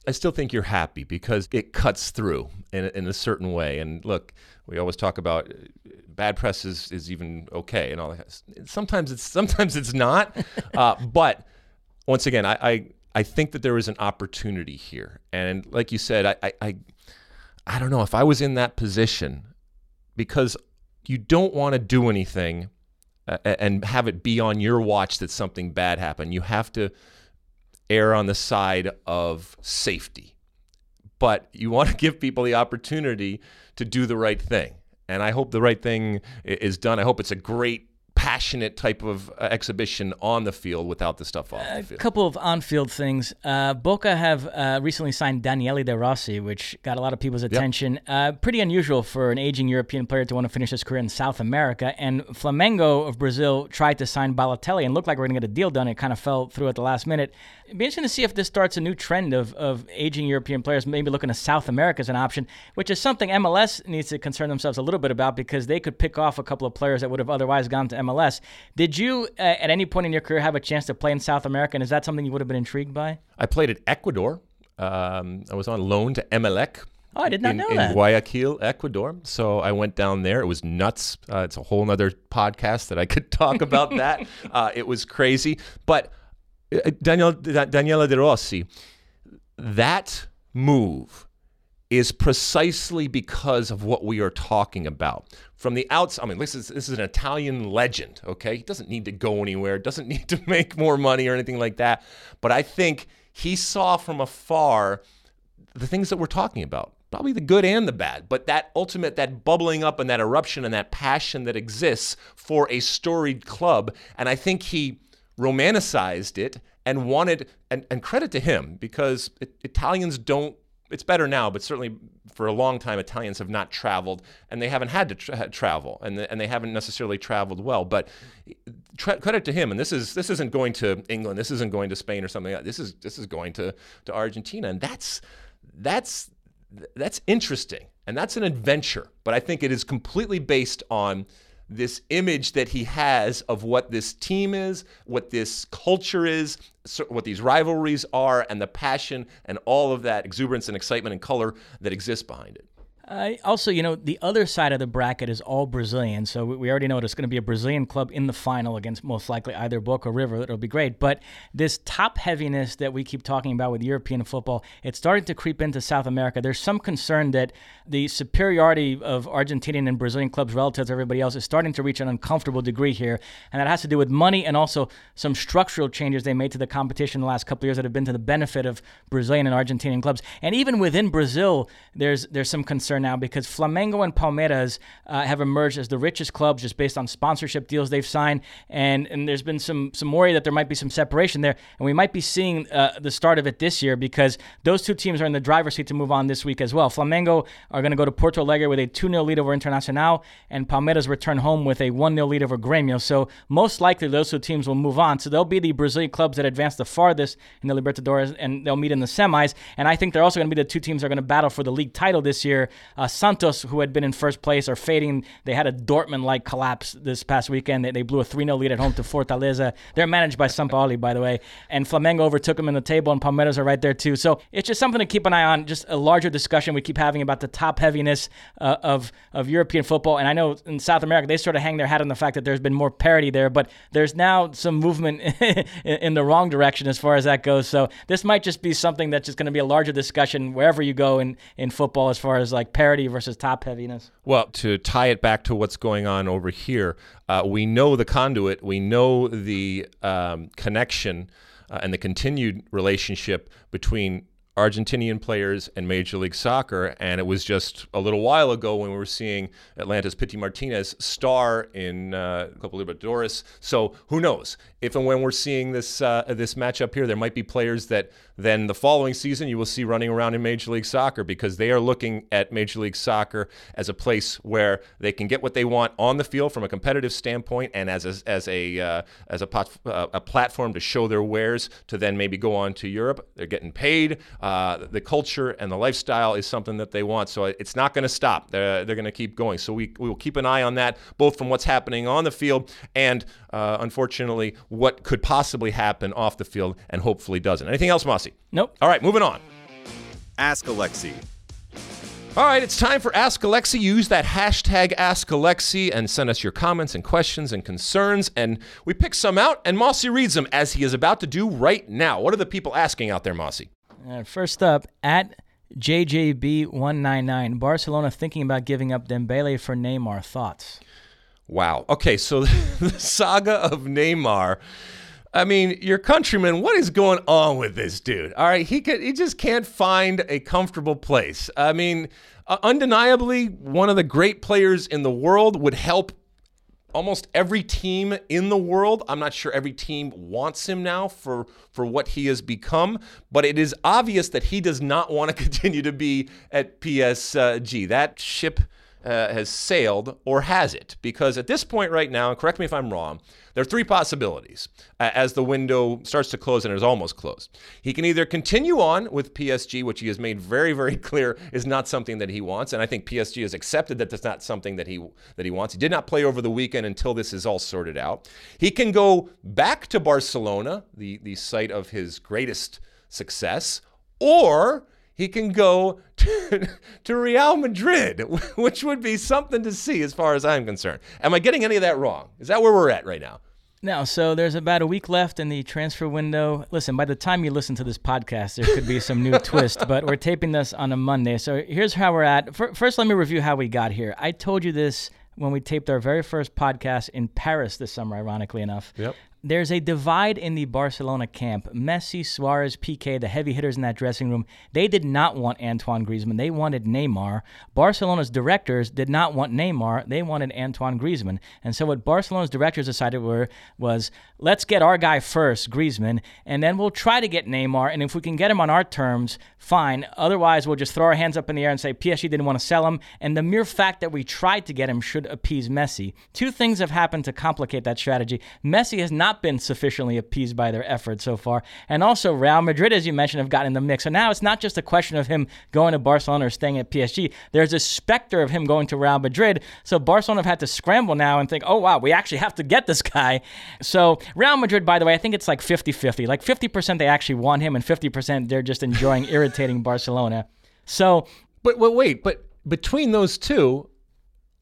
Speaker 1: I still think you're happy because it cuts through in, in a certain way. And look, we always talk about uh, bad press is, is even okay and all that. Sometimes it's sometimes it's not. uh, but once again, I, I I think that there is an opportunity here. And like you said, I, I, I, I don't know if I was in that position because you don't want to do anything uh, and have it be on your watch that something bad happened. You have to err on the side of safety. But you want to give people the opportunity to do the right thing. And I hope the right thing is done. I hope it's a great passionate type of uh, exhibition on the field without the stuff off the field.
Speaker 2: A couple of on-field things. Uh, Boca have uh, recently signed Daniele De Rossi, which got a lot of people's attention. Yep. Uh, pretty unusual for an aging European player to want to finish his career in South America. And Flamengo of Brazil tried to sign Balotelli and looked like we are going to get a deal done. It kind of fell through at the last minute. It'd be interesting to see if this starts a new trend of, of aging European players, maybe looking to South America as an option, which is something MLS needs to concern themselves a little bit about because they could pick off a couple of players that would have otherwise gone to MLS. Did you, uh, at any point in your career, have a chance to play in South America? And is that something you would have been intrigued by?
Speaker 1: I played at Ecuador. Um, I was on loan to Emelec.
Speaker 2: Oh, I did not
Speaker 1: in,
Speaker 2: know
Speaker 1: in. Guayaquil, Ecuador. So I went down there. It was nuts. Uh, it's a whole other podcast that I could talk about that. Uh, it was crazy. But Uh, Daniel, Daniela De Rossi, that move is precisely because of what we are talking about. From the outside, I mean, this is, this is an Italian legend, okay? He doesn't need to go anywhere, doesn't need to make more money or anything like that. But I think he saw from afar the things that we're talking about probably the good and the bad, but that ultimate, that bubbling up and that eruption and that passion that exists for a storied club. And I think he romanticized it and wanted, and, and credit to him, because it, Italians don't, it's better now, but certainly for a long time, Italians have not traveled and they haven't had to tra- travel and, the, and they haven't necessarily traveled well. But tra- credit to him, and this is this isn't going to England, this isn't going to Spain or something like that. This is this is going to, to Argentina, and that's that's that's interesting and that's an adventure. But I think it is completely based on this image that he has of what this team is, what this culture is, what these rivalries are, and the passion and all of that exuberance and excitement and color that exists behind it.
Speaker 2: Uh, also, you know, the other side of the bracket is all Brazilian. So we already know it's going to be a Brazilian club in the final against most likely either Boca River. It'll be great. But this top heaviness that we keep talking about with European football, it's starting to creep into South America. There's some concern that the superiority of Argentinian and Brazilian clubs relative to everybody else is starting to reach an uncomfortable degree here. And that has to do with money and also some structural changes they made to the competition the last couple of years that have been to the benefit of Brazilian and Argentinian clubs. And even within Brazil, there's there's some concern now because Flamengo and Palmeiras uh, have emerged as the richest clubs just based on sponsorship deals they've signed, and and there's been some some worry that there might be some separation there, and we might be seeing uh, the start of it this year because those two teams are in the driver's seat to move on this week as well. Flamengo are going to go to Porto Alegre with a 2-0 lead over Internacional, and Palmeiras return home with a 1-0 lead over Grêmio. So most likely those two teams will move on. So they'll be the Brazilian clubs that advance the farthest in the Libertadores, and they'll meet in the semis. And I think they're also going to be the two teams that are going to battle for the league title this year. Uh, Santos, who had been in first place, are fading. They had a Dortmund-like collapse this past weekend. They, they blew a 3-0 lead at home to Fortaleza. They're managed by Sampaoli, by the way. And Flamengo overtook them in the table, and Palmeiras are right there too. So it's just something to keep an eye on. Just a larger discussion we keep having about the top heaviness uh, of of European football. And I know in South America they sort of hang their hat on the fact that there's been more parity there, but there's now some movement in the wrong direction as far as that goes. So this might just be something that's just going to be a larger discussion wherever you go in in football as far as like parity versus top heaviness?
Speaker 1: Well, to tie it back to what's going on over here, uh, we know the conduit, we know the um, connection uh, and the continued relationship between Argentinian players and Major League Soccer. And it was just a little while ago when we were seeing Atlanta's Pity Martinez star in uh, a couple of Libertadores. So who knows? If and when we're seeing this uh, this matchup here, there might be players that then the following season you will see running around in Major League Soccer because they are looking at Major League Soccer as a place where they can get what they want on the field from a competitive standpoint and as a, as a uh, as a, pot, uh, a platform to show their wares to then maybe go on to Europe. They're getting paid. Uh, the culture and the lifestyle is something that they want. So it's not going to stop. They're, they're going to keep going. So we, we will keep an eye on that, both from what's happening on the field and, uh, unfortunately, what could possibly happen off the field and hopefully doesn't. Anything else, Mosse?
Speaker 2: Nope.
Speaker 1: All right, moving on.
Speaker 3: Ask Alexi.
Speaker 1: All right, it's time for Ask Alexi. Use that hashtag Ask Alexi and send us your comments and questions and concerns. And we pick some out, and Mosse reads them as he is about to do right now. What are the people asking out there, Mosse?
Speaker 2: Uh, first up, at JJB199, Barcelona thinking about giving up Dembele for Neymar. Thoughts?
Speaker 1: Wow. Okay, so the saga of Neymar. I mean, your countryman, what is going on with this dude? All right, he could, he just can't find a comfortable place. I mean, uh, undeniably, one of the great players in the world would help almost every team in the world. I'm not sure every team wants him now for for what he has become, but it is obvious that he does not want to continue to be at PSG. That ship uh, has sailed, or has it? Because at this point right now, and correct me if I'm wrong, there are three possibilities uh, as the window starts to close and is almost closed. He can either continue on with PSG, which he has made very, very clear is not something that he wants, and I think PSG has accepted that that's not something that he that he wants. He did not play over the weekend until this is all sorted out. He can go back to Barcelona, the the site of his greatest success, or he can go to, to, Real Madrid, which would be something to see as far as I'm concerned. Am I getting any of that wrong? Is that where we're at right now?
Speaker 2: No, so there's about a week left in the transfer window. Listen, by the time you listen to this podcast, there could be some new twist, but we're taping this on a Monday. So here's how we're at. First, let me review how we got here. I told you this when we taped our very first podcast in Paris this summer, ironically enough.
Speaker 1: Yep.
Speaker 2: There's a divide in the Barcelona camp. Messi, Suarez, Piqué, the heavy hitters in that dressing room, they did not want Antoine Griezmann. They wanted Neymar. Barcelona's directors did not want Neymar. They wanted Antoine Griezmann. And so what Barcelona's directors decided were was let's get our guy first, Griezmann, and then we'll try to get Neymar. And if we can get him on our terms, fine. Otherwise, we'll just throw our hands up in the air and say PSG didn't want to sell him. And the mere fact that we tried to get him should appease Messi. Two things have happened to complicate that strategy. Messi has not been sufficiently appeased by their efforts so far. And also, Real Madrid, as you mentioned, have gotten in the mix. So now it's not just a question of him going to Barcelona or staying at PSG. There's a specter of him going to Real Madrid. So Barcelona have had to scramble now and think, oh, wow, we actually have to get this guy. So Real Madrid, by the way, I think it's like 50 50. Like 50% they actually want him, and 50% they're just enjoying irritating Barcelona. So.
Speaker 1: But, but wait, but between those two,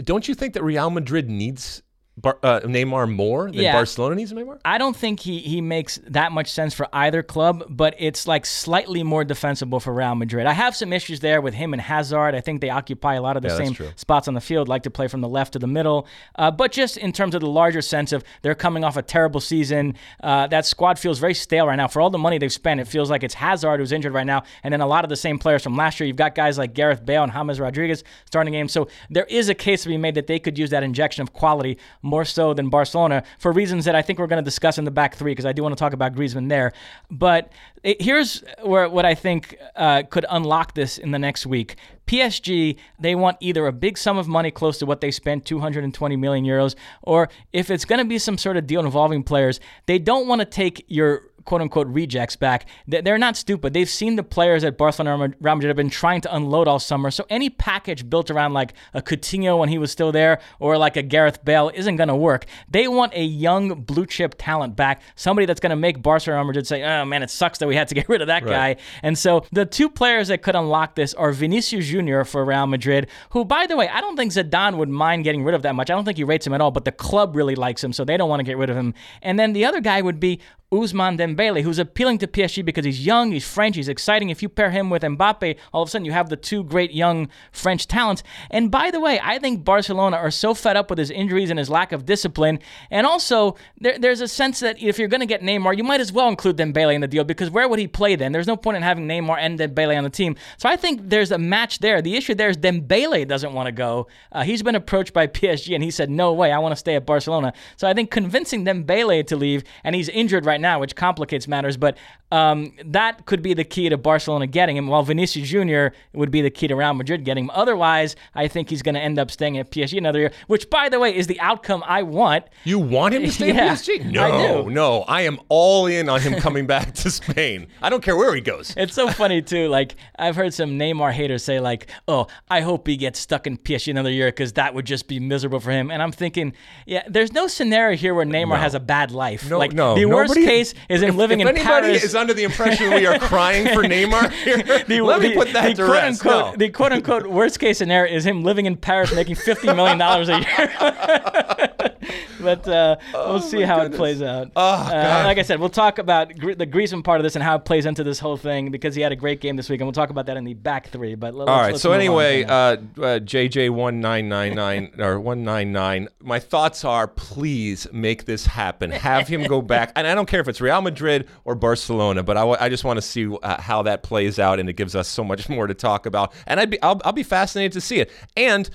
Speaker 1: don't you think that Real Madrid needs Bar, uh, Neymar more than yeah. Barcelona needs Neymar?
Speaker 2: I don't think he, he makes that much sense for either club, but it's like slightly more defensible for Real Madrid. I have some issues there with him and Hazard. I think they occupy a lot of the yeah, same spots on the field, like to play from the left to the middle. Uh, but just in terms of the larger sense of they're coming off a terrible season, uh, that squad feels very stale right now. For all the money they've spent, it feels like it's Hazard who's injured right now, and then a lot of the same players from last year. You've got guys like Gareth Bale and James Rodriguez starting games. So there is a case to be made that they could use that injection of quality more so than Barcelona for reasons that I think we're going to discuss in the back three because I do want to talk about Griezmann there. But it, here's where what I think uh, could unlock this in the next week. PSG, they want either a big sum of money close to what they spent, 220 million euros, or if it's going to be some sort of deal involving players, they don't want to take your quote unquote rejects back. They're not stupid. They've seen the players at Barcelona Real Madrid have been trying to unload all summer. So any package built around like a Coutinho when he was still there or like a Gareth Bale isn't going to work. They want a young blue chip talent back, somebody that's going to make Barcelona Real Madrid say, oh man, it sucks that we had to get rid of that right. guy. And so the two players that could unlock this are Vinicius Jr. for Real Madrid, who, by the way, I don't think Zidane would mind getting rid of that much. I don't think he rates him at all, but the club really likes him, so they don't want to get rid of him. And then the other guy would be Ousmane Dembele, who's appealing to PSG because he's young, he's French, he's exciting. If you pair him with Mbappe, all of a sudden you have the two great young French talents. And by the way, I think Barcelona are so fed up with his injuries and his lack of discipline. And also, there, there's a sense that if you're going to get Neymar, you might as well include Dembele in the deal because where would he play then? There's no point in having Neymar and Dembele on the team. So I think there's a match there. The issue there is Dembele doesn't want to go. Uh, he's been approached by PSG and he said, no way, I want to stay at Barcelona. So I think convincing Dembele to leave, and he's injured right now, which complicates matters, but um, that could be the key to Barcelona getting him, while Vinicius Jr. would be the key to Real Madrid getting him. Otherwise, I think he's going to end up staying at PSG another year, which, by the way, is the outcome I want.
Speaker 1: You want him to stay yeah, at PSG? No, I no. I am all in on him coming back to Spain. I don't care where he goes.
Speaker 2: It's so funny, too. Like, I've heard some Neymar haters say, like, oh, I hope he gets stuck in PSG another year because that would just be miserable for him. And I'm thinking, yeah, there's no scenario here where Neymar no. has a bad life.
Speaker 1: No,
Speaker 2: like,
Speaker 1: no.
Speaker 2: The
Speaker 1: worst
Speaker 2: case case is him living
Speaker 1: if
Speaker 2: in
Speaker 1: anybody
Speaker 2: Paris.
Speaker 1: is under the impression we are crying for Neymar here,
Speaker 2: the,
Speaker 1: let me put that
Speaker 2: the
Speaker 1: to
Speaker 2: quote
Speaker 1: rest.
Speaker 2: Unquote,
Speaker 1: No.
Speaker 2: The quote unquote worst case scenario is him living in Paris making fifty million dollars a year. but uh, we'll see how it plays out.
Speaker 1: Oh,
Speaker 2: Uh, like I said, we'll talk about gr- the Griezmann part of this and how it plays into this whole thing because he had a great game this week, and we'll talk about that in the back three. But let's,
Speaker 1: All right.
Speaker 2: let's
Speaker 1: So anyway, uh, uh, JJ one nine nine nine or one nine nine. My thoughts are: please make this happen. Have him go back, and I don't care if it's Real Madrid or Barcelona, but I, just want to see uh, how that plays out, and it gives us so much more to talk about. And I'd be I'll, I'll be fascinated to see it. And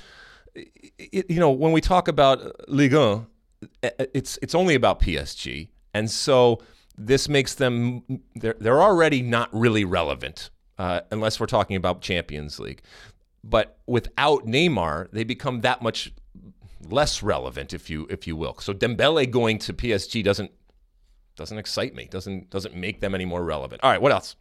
Speaker 1: it, you know, when we talk about Ligue 1, uh, it's it's only about PSG, and so this makes them they're they're already not really relevant uh, unless we're talking about Champions League. But without Neymar, they become that much less relevant, if you if you will. So Dembele going to PSG doesn't doesn't excite me. Doesn't doesn't make them any more relevant. All right, what else?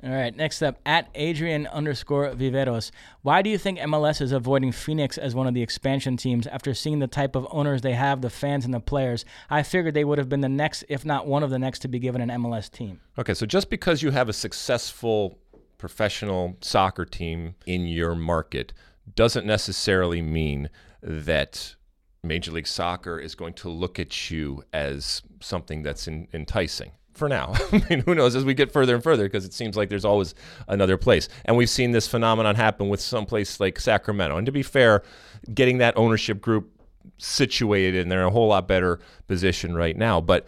Speaker 2: All right, next up, at Adrian underscore Viveros. Why do you think MLS is avoiding Phoenix as one of the expansion teams after seeing the type of owners they have, the fans and the players? I figured they would have been the next, if not one of the next, to be given an MLS team.
Speaker 1: Okay, so just because you have a successful professional soccer team in your market doesn't necessarily mean that Major League Soccer is going to look at you as something that's in, enticing. For now, I mean, who knows as we get further and further because it seems like there's always another place. And we've seen this phenomenon happen with some place like Sacramento. And to be fair, getting that ownership group situated and they're in a whole lot better position right now. But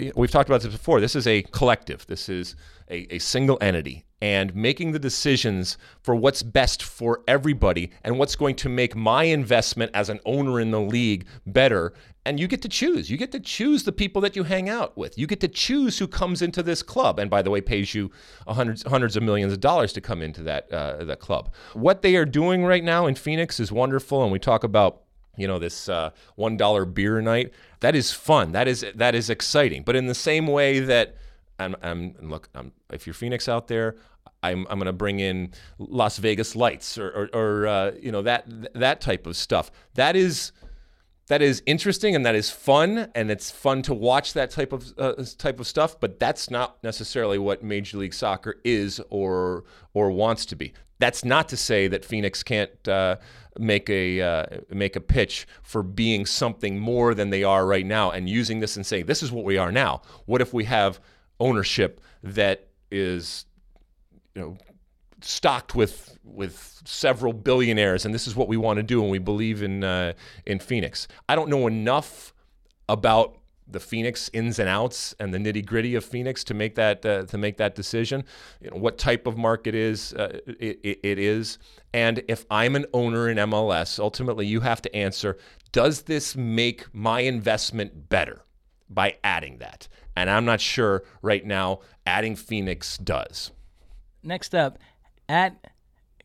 Speaker 1: eh, we've talked about this before. This is a collective. This is a, a single entity, and making the decisions for what's best for everybody and what's going to make my investment as an owner in the league better. And you get to choose. You get to choose the people that you hang out with. You get to choose who comes into this club, and by the way, pays you hundreds hundreds of millions of dollars to come into that uh, that club. What they are doing right now in Phoenix is wonderful, and we talk about you know this uh, one dollar beer night that is fun that is that is exciting but in the same way that I'm look I'm, if you're Phoenix out there I'm, I'm going to bring in Las Vegas lights or, or, or uh, you know that that type of stuff. That is that is interesting and that is fun and it's fun to watch that type of uh, type of stuff but that's not necessarily what major league soccer is or or wants to be. That's not to say that Phoenix can't uh, make a uh, make a pitch for being something more than they are right now and using this and saying this is what we are now. What if we have ownership that is you know stocked with with several billionaires, and this is what we want to do, and we believe in uh, in Phoenix. I don't know enough about the Phoenix ins and outs and the nitty gritty of Phoenix to make that uh, to make that decision. You know, what type of market is uh, it, it, it is, and if I'm an owner in MLS, ultimately you have to answer: Does this make my investment better by adding that? And I'm not sure right now. Adding Phoenix does.
Speaker 2: Next up, at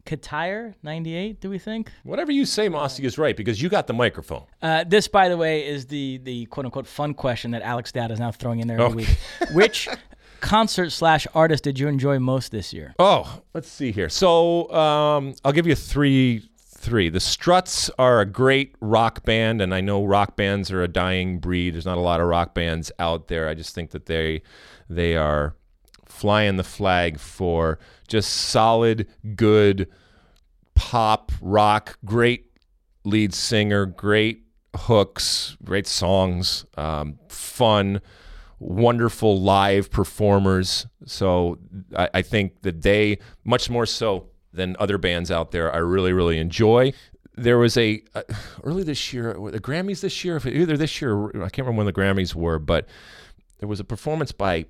Speaker 2: Katire98, do we think?
Speaker 1: Whatever you say, Mosse is right because you got the microphone.
Speaker 2: Uh, this, by the way, is the the quote unquote fun question that Alex Dad is now throwing in there every
Speaker 1: Okay.
Speaker 2: week. Which concert slash artist did you enjoy most this year?
Speaker 1: Oh, let's see here. So um, I'll give you three. Three. The Struts are a great rock band, and I know rock bands are a dying breed. There's not a lot of rock bands out there. I just think that they they are flying the flag for just solid, good pop rock. Great lead singer, great hooks, great songs, um, fun, wonderful live performers. So I, I think that they, much more so than other bands out there, I really, really enjoy. There was a uh, early this year, the Grammys this year, either this year, I can't remember when the Grammys were, but there was a performance by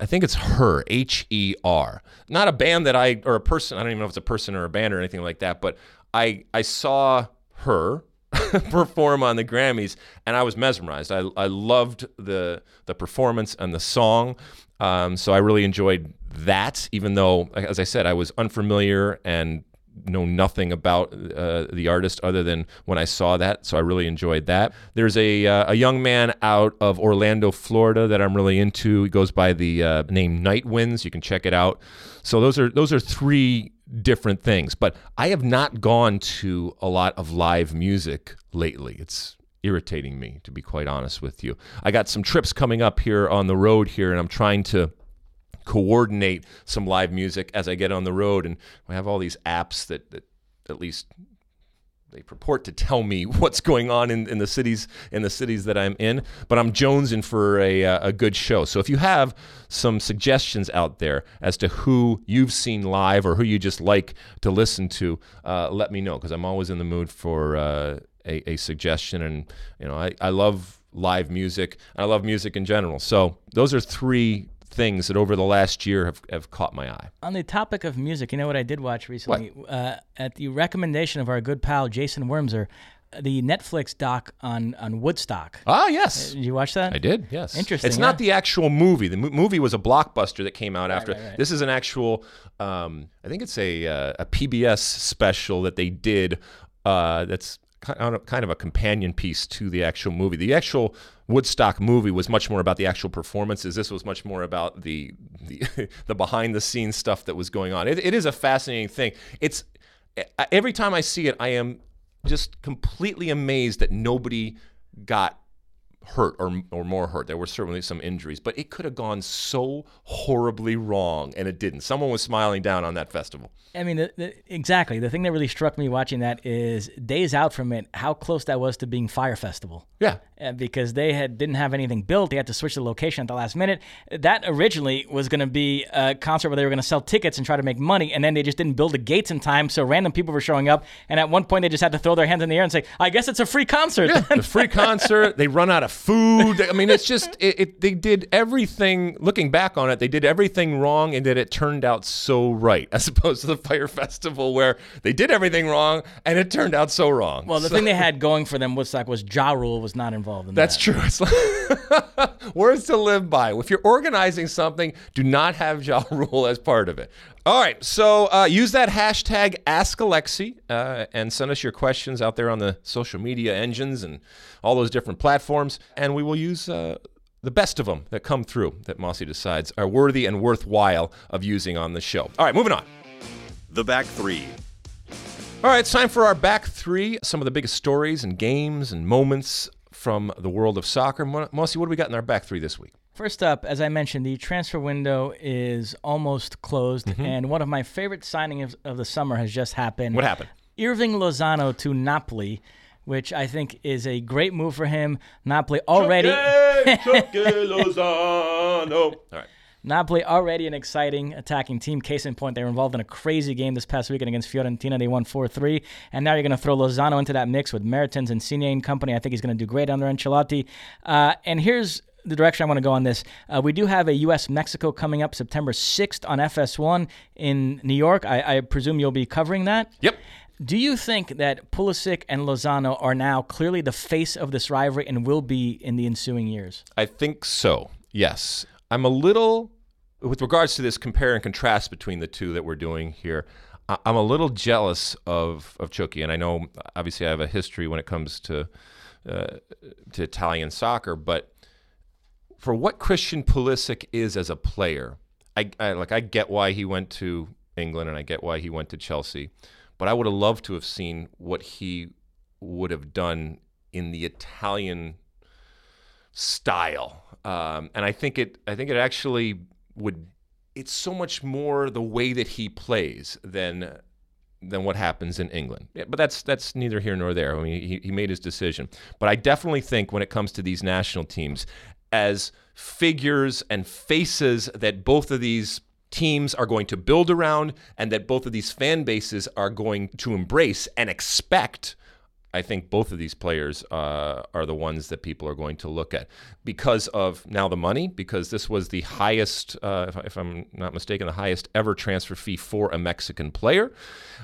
Speaker 1: I think it's her, H E R. Not a band that I or a person. I don't even know if it's a person or a band or anything like that. But I I saw her perform on the Grammys, and I was mesmerized. I I loved the the performance and the song. Um, so I really enjoyed that, even though, as I said, I was unfamiliar and know nothing about uh, the artist other than when I saw that. So I really enjoyed that. There's a uh, a young man out of Orlando, Florida that I'm really into. He goes by the uh, name Night Winds. You can check it out. So those are those are three different things. But I have not gone to a lot of live music lately. It's irritating me, to be quite honest with you. I got some trips coming up here on the road here, and I'm trying to coordinate some live music as I get on the road. And I have all these apps that, that at least they purport to tell me what's going on in, in the cities in the cities that I'm in, but I'm jonesing for a, uh, a good show. So if you have some suggestions out there as to who you've seen live or who you just like to listen to, uh, let me know because I'm always in the mood for uh, a, a suggestion. And you know, I, I love live music. I love music in general. So those are three things that over the last year have, have caught my eye.
Speaker 2: On the topic of music, you know what I did watch recently? Uh, at the recommendation of our good pal Jason Wormser, the Netflix doc on, on Woodstock.
Speaker 1: Ah, yes.
Speaker 2: Did you watch that?
Speaker 1: I did, yes.
Speaker 2: Interesting,
Speaker 1: It's not the actual movie. The mo- movie was a blockbuster that came out after.
Speaker 2: right, right.
Speaker 1: This is an actual, um, I think it's a, uh, a PBS special that they did uh, that's ki- kind of- kind of a companion piece to the actual movie. The actual Woodstock movie was much more about the actual performances. This was much more about the the, the behind the scenes stuff that was going on. It, it is a fascinating thing. It's every time I see it, I am just completely amazed that nobody got hurt or, or more hurt. There were certainly some injuries, but it could have gone so horribly wrong, and it didn't. Someone was smiling down on that festival.
Speaker 2: I mean, the, the, exactly. The thing that really struck me watching that is days out from it, how close that was to being Fire Festival.
Speaker 1: Yeah.
Speaker 2: Uh, because they had didn't have anything built, they had to switch the location at the last minute. That originally was going to be a concert where they were going to sell tickets and try to make money, and then they just didn't build the gates in time, so random people were showing up. And at one point, they just had to throw their hands in the air and say, "I guess it's a free concert."
Speaker 1: Yeah, the free concert. They run out of food. I mean, it's just it, it. They did everything. Looking back on it, they did everything wrong, and that it turned out so right, as opposed to the Fire Festival where they did everything wrong and it turned out so wrong.
Speaker 2: well, the thing they had going for them was like was Ja Rule was not involved in
Speaker 1: That's
Speaker 2: that.
Speaker 1: true. It's like words to live by. If you're organizing something, do not have Ja Rule as part of it. All right, so uh, use that hashtag AskAlexi uh, and send us your questions out there on the social media engines and all those different platforms, and we will use uh, the best of them that come through that Mosse decides are worthy and worthwhile of using on the show. All right, moving on.
Speaker 3: The back three.
Speaker 1: All right, it's time for our back three. Some of the biggest stories and games and moments from the world of soccer. Mo- Mosse, what do we got in our back three this week?
Speaker 2: First up, as I mentioned, the transfer window is almost closed,
Speaker 1: Mm-hmm.
Speaker 2: and one of my favorite signings of, the summer has just happened.
Speaker 1: What happened?
Speaker 2: Hirving Lozano to Napoli, which I think is a great move for him. Napoli already.
Speaker 1: All right.
Speaker 2: Napoli already an exciting attacking team. Case in point, they were involved in a crazy game this past weekend against Fiorentina. They won 4-3. And now you're going to throw Lozano into that mix with Mertens and Insigne and company. I think he's going to do great under Ancelotti. Uh, and here's the direction I want to go on this. Uh, we do have a U.S.-Mexico coming up September 6th on FS1 in New York. I, I presume you'll be covering that?
Speaker 1: Yep.
Speaker 2: Do you think that Pulisic and Lozano are now clearly the face of this rivalry and will be in the ensuing years?
Speaker 1: I think so. Yes. I'm a little, with regards to this compare and contrast between the two that we're doing here, I- I'm a little jealous of, of Chucky. And I know, obviously, I have a history when it comes to, uh, to Italian soccer, but for what Christian Pulisic is as a player, I, I like I get why he went to England and I get why he went to Chelsea, but I would have loved to have seen what he would have done in the Italian style. Um, and I think it I think it actually would it's so much more the way that he plays than than what happens in England. Yeah, But that's that's neither here nor there. I mean, he, he made his decision. But I definitely think when it comes to these national teams, as figures and faces that both of these teams are going to build around and that both of these fan bases are going to embrace and expect I think both of these players uh, are the ones that people are going to look at because of now the money, because this was the highest, uh, if, if I'm not mistaken, the highest ever transfer fee for a Mexican player,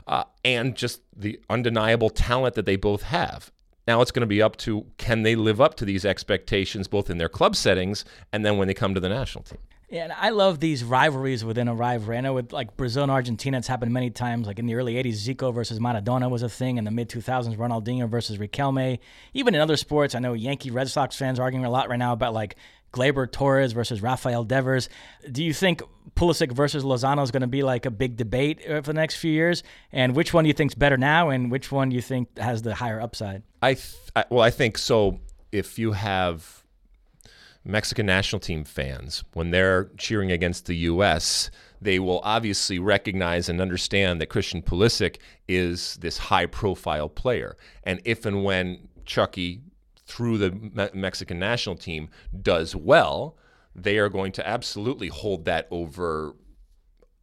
Speaker 1: uh, and just the undeniable talent that they both have. Now it's going to be up to can they live up to these expectations both in their club settings and then when they come to the national team.
Speaker 2: Yeah, and I love these rivalries within a rivalry. I know with like Brazil and Argentina, it's happened many times. Like in the early '80s, Zico versus Maradona was a thing. In the mid 2000s, Ronaldinho versus Riquelme. Even in other sports, I know Yankee Red Sox fans are arguing a lot right now about like Gleyber Torres versus Rafael Devers. Do you think Pulisic versus Lozano is going to be like a big debate uh, for the next few years? And which one do you think's better now, and which one do you think has the higher upside?
Speaker 1: I, th- I well, I think so. If you have Mexican national team fans when they're cheering against the U.S., they will obviously recognize and understand that Christian Pulisic is this high-profile player, and if and when Chucky through the Me- Mexican national team does well, they are going to absolutely hold that over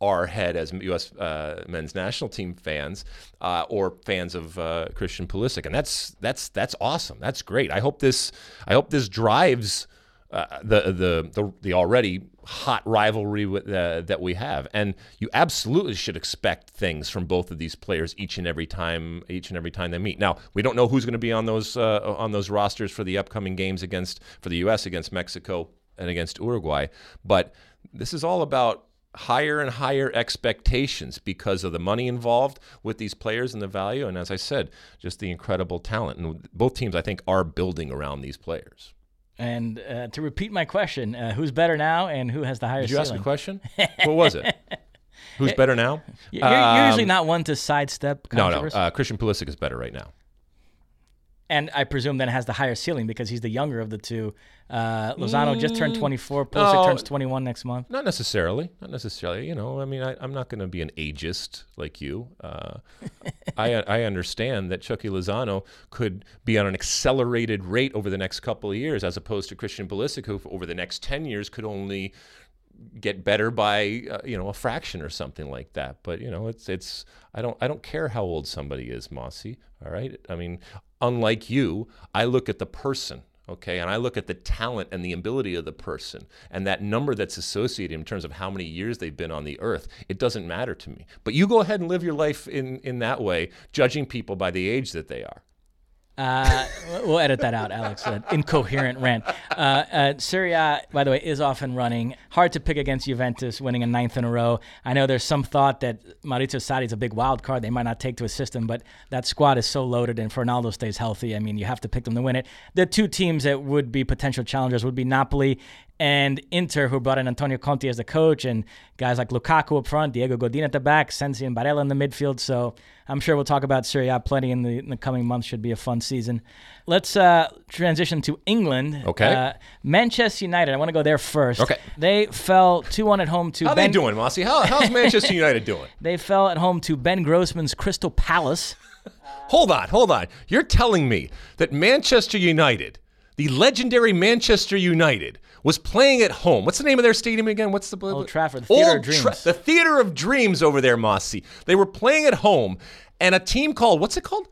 Speaker 1: our head as U.S. Uh, men's national team fans uh, or fans of uh, Christian Pulisic, and that's that's that's awesome. That's great. I hope this I hope this drives uh, the, the the the already hot rivalry with, uh, that we have, and you absolutely should expect things from both of these players each and every time each and every time they meet. Now we don't know who's going to be on those uh, on those rosters for the upcoming games against for the U.S. against Mexico and against Uruguay, but this is all about higher and higher expectations because of the money involved with these players and the value, and as I said, just the incredible talent. And both teams, I think, are building around these players.
Speaker 2: And uh, to repeat my question, uh, who's better now and who has the higher
Speaker 1: Did you
Speaker 2: ceiling?
Speaker 1: ask a question? what was it? Who's better now?
Speaker 2: You're, you're usually
Speaker 1: Um,
Speaker 2: not one to sidestep
Speaker 1: No, no. Uh, Christian Pulisic is better right now.
Speaker 2: And I presume then has the higher ceiling because he's the younger of the two. Uh, Lozano just turned 24. Pulisic
Speaker 1: Mm. no.
Speaker 2: turns 21 next month.
Speaker 1: Not necessarily. Not necessarily. You know, I mean, I, I'm not going to be an ageist like you. Uh, I I understand that Chucky Lozano could be on an accelerated rate over the next couple of years, as opposed to Christian Pulisic, who over the next ten years could only get better by uh, you know a fraction or something like that. But you know, it's it's I don't I don't care how old somebody is, Mosse. All right. I mean, unlike you, I look at the person. Okay, and I look at the talent and the ability of the person and that number that's associated in terms of how many years they've been on the earth. It doesn't matter to me. But you go ahead and live your life in, in that way, judging people by the age that they are.
Speaker 2: Uh, we'll edit that out, Alex. Uh, incoherent rant. Uh, uh, A, by the way, is off and running. Hard to pick against Juventus, winning a ninth in a row. I know there's some thought that Maurizio Sarri is a big wild card. They might not take to his system, but that squad is so loaded, and if Ronaldo stays healthy, I mean, you have to pick them to win it. The two teams that would be potential challengers would be Napoli and Inter, who brought in Antonio Conte as the coach, and guys like Lukaku up front, Diego Godin at the back, Sensi and Barella in the midfield. So I'm sure we'll talk about Serie A plenty in the, in the coming months. Should be a fun season. Let's uh, transition to England.
Speaker 1: Okay.
Speaker 2: Uh, Manchester United. I want to go there first.
Speaker 1: Okay.
Speaker 2: They fell 2 1 at home to
Speaker 1: How
Speaker 2: Ben.
Speaker 1: they doing, Mosse? How, how's Manchester United doing?
Speaker 2: They fell at home to Ben Grossman's Crystal Palace.
Speaker 1: Hold on, hold on. You're telling me that Manchester United, the legendary Manchester United, was playing at home. What's the name of their stadium again? What's the
Speaker 2: Old Trafford, the Theatre of
Speaker 1: Old
Speaker 2: Dreams.
Speaker 1: the Theater of Dreams over there, Mosse. They were playing at home, and a team called what's it called?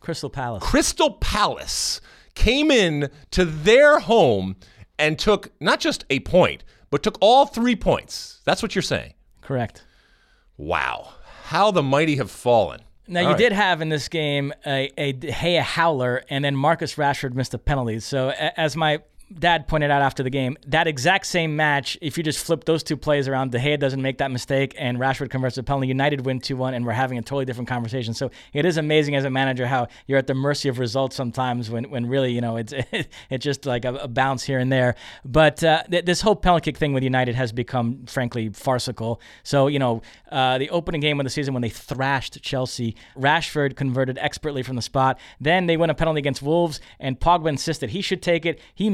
Speaker 2: Crystal Palace.
Speaker 1: Crystal Palace came in to their home and took not just a point, but took all three points. That's what you're saying.
Speaker 2: Correct.
Speaker 1: Wow. How the mighty have fallen.
Speaker 2: Now,
Speaker 1: All
Speaker 2: you
Speaker 1: right.
Speaker 2: did have in this game a, a Gea howler, and then Marcus Rashford missed a penalty. So, as my dad pointed out after the game, that exact same match, if you just flip those two plays around, De Gea doesn't make that mistake, and Rashford converts a penalty. United win 2 1, and we're having a totally different conversation. So, it is amazing as a manager how you're at the mercy of results sometimes when, when really, you know, it's it's just like a, a bounce here and there. But uh, th- this whole penalty kick thing with United has become, frankly, farcical. So, you know, uh, the opening game of the season when they thrashed Chelsea, Rashford converted expertly from the spot. Then they win a penalty against Wolves, and Pogba insisted he should take it. He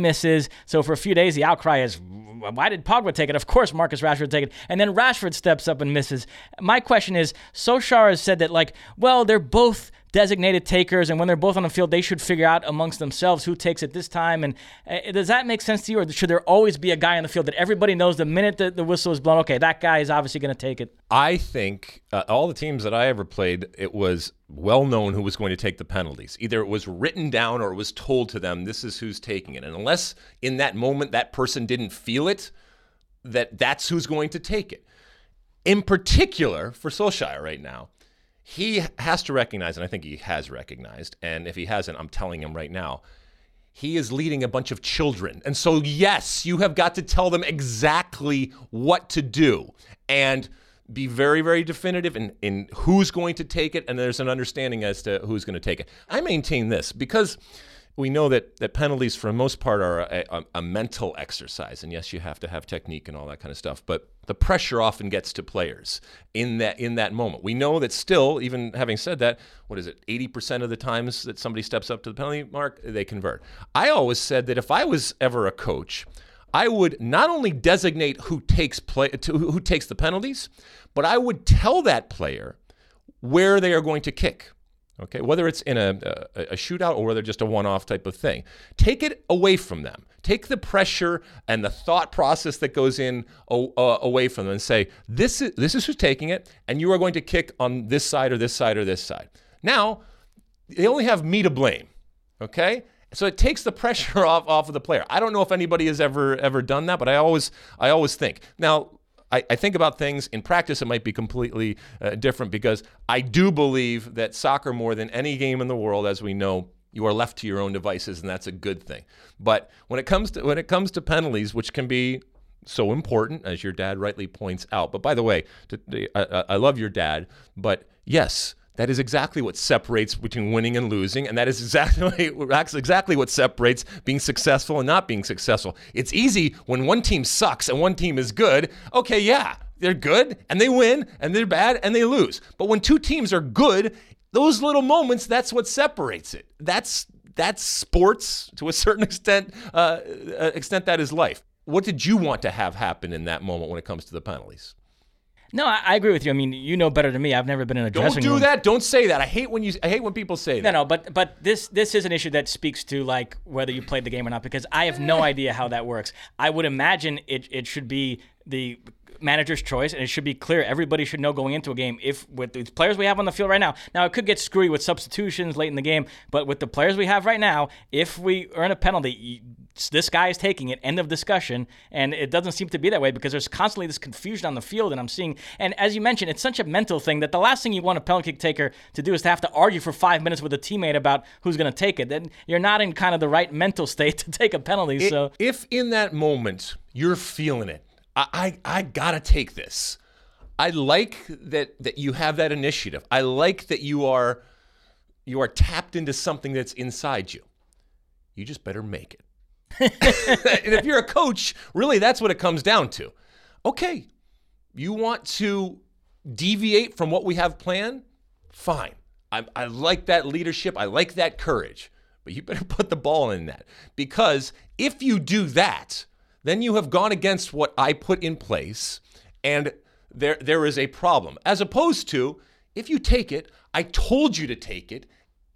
Speaker 2: So for a few days, the outcry is, why did Pogba take it? Of course, Marcus Rashford take it. And then Rashford steps up and misses. My question is, Solskjaer has said that, like, well, they're both designated takers, and when they're both on the field, they should figure out amongst themselves who takes it this time. And uh, does that make sense to you, or should there always be a guy on the field that everybody knows the minute that the whistle is blown? Okay, that guy is obviously going to take it.
Speaker 1: I think uh, all the teams that I ever played, it was well known who was going to take the penalties. Either it was written down or it was told to them, this is who's taking it. And unless in that moment that person didn't feel it, that that's who's going to take it. In particular, for Solskjaer right now, he has to recognize, and I think he has recognized, and if he hasn't, I'm telling him right now, he is leading a bunch of children. And so, yes, you have got to tell them exactly what to do and be very, very definitive in, in who's going to take it. And there's an understanding as to who's going to take it. I maintain this because we know that, that penalties, for the most part, are a, a, a, mental exercise. And yes, you have to have technique and all that kind of stuff. But the pressure often gets to players in that in that moment. We know that still, even having said that, what is it? Eighty percent of the times that somebody steps up to the penalty mark, they convert. I always said that if I was ever a coach, I would not only designate who takes play to, who takes the penalties, but I would tell that player where they are going to kick. Okay, whether it's in a, a, a, shootout or whether just a one off type of thing. Take it away from them. Take the pressure and the thought process that goes in uh, away from them and say, this is, this is who's taking it, and you are going to kick on this side or this side or this side. Now, they only have me to blame. Okay? So it takes the pressure off, off of the player. I don't know if anybody has ever ever done that, but I always I always think. Now, I, I, think about things in practice, it might be completely uh, different because I do believe that soccer, more than any game in the world, as we know, you are left to your own devices, and that's a good thing. But when it comes to when it comes to penalties, which can be so important, as your dad rightly points out. But by the way, to, I, I love your dad, but yes, that is exactly what separates between winning and losing, and that is exactly exactly what separates being successful and not being successful. It's easy when one team sucks and one team is good. Okay, yeah, they're good and they win, and they're bad and they lose. But when two teams are good, those little moments, that's what separates it. That's that's sports to a certain extent. Uh, uh extent that is life. What did you want to have happen in that moment when it comes to the penalties?
Speaker 2: No, I, I, agree with you. I mean, you know better than me. I've never been in a dressing
Speaker 1: room.
Speaker 2: Don't
Speaker 1: do that. Don't say that. I hate when you. I hate when people say that.
Speaker 2: No, no. But but this this is an issue that speaks to like whether you played the game or not because I have no eh. idea how that works. I would imagine it it should be the manager's choice, and it should be clear. Everybody should know going into a game if with the players we have on the field right now. Now it could get screwy with substitutions late in the game, but with the players we have right now, if we earn a penalty, this guy is taking it. End of discussion. And it doesn't seem to be that way because there's constantly this confusion on the field. And I'm seeing, and as you mentioned, it's such a mental thing that the last thing you want a penalty kick taker to do is to have to argue for five minutes with a teammate about who's going to take it. Then you're not in kind of the right mental state to take a penalty. It, so
Speaker 1: if in that moment you're feeling it, I, I, gotta take this. I like that that you have that initiative. I like that you are you are tapped into something that's inside you. You just better make it. and if you're a coach, really that's what it comes down to. Okay, you want to deviate from what we have planned? Fine. I, I like that leadership. I like that courage. But you better put the ball in that. Because if you do that, then you have gone against what I put in place and there there is a problem. As opposed to if you take it, I told you to take it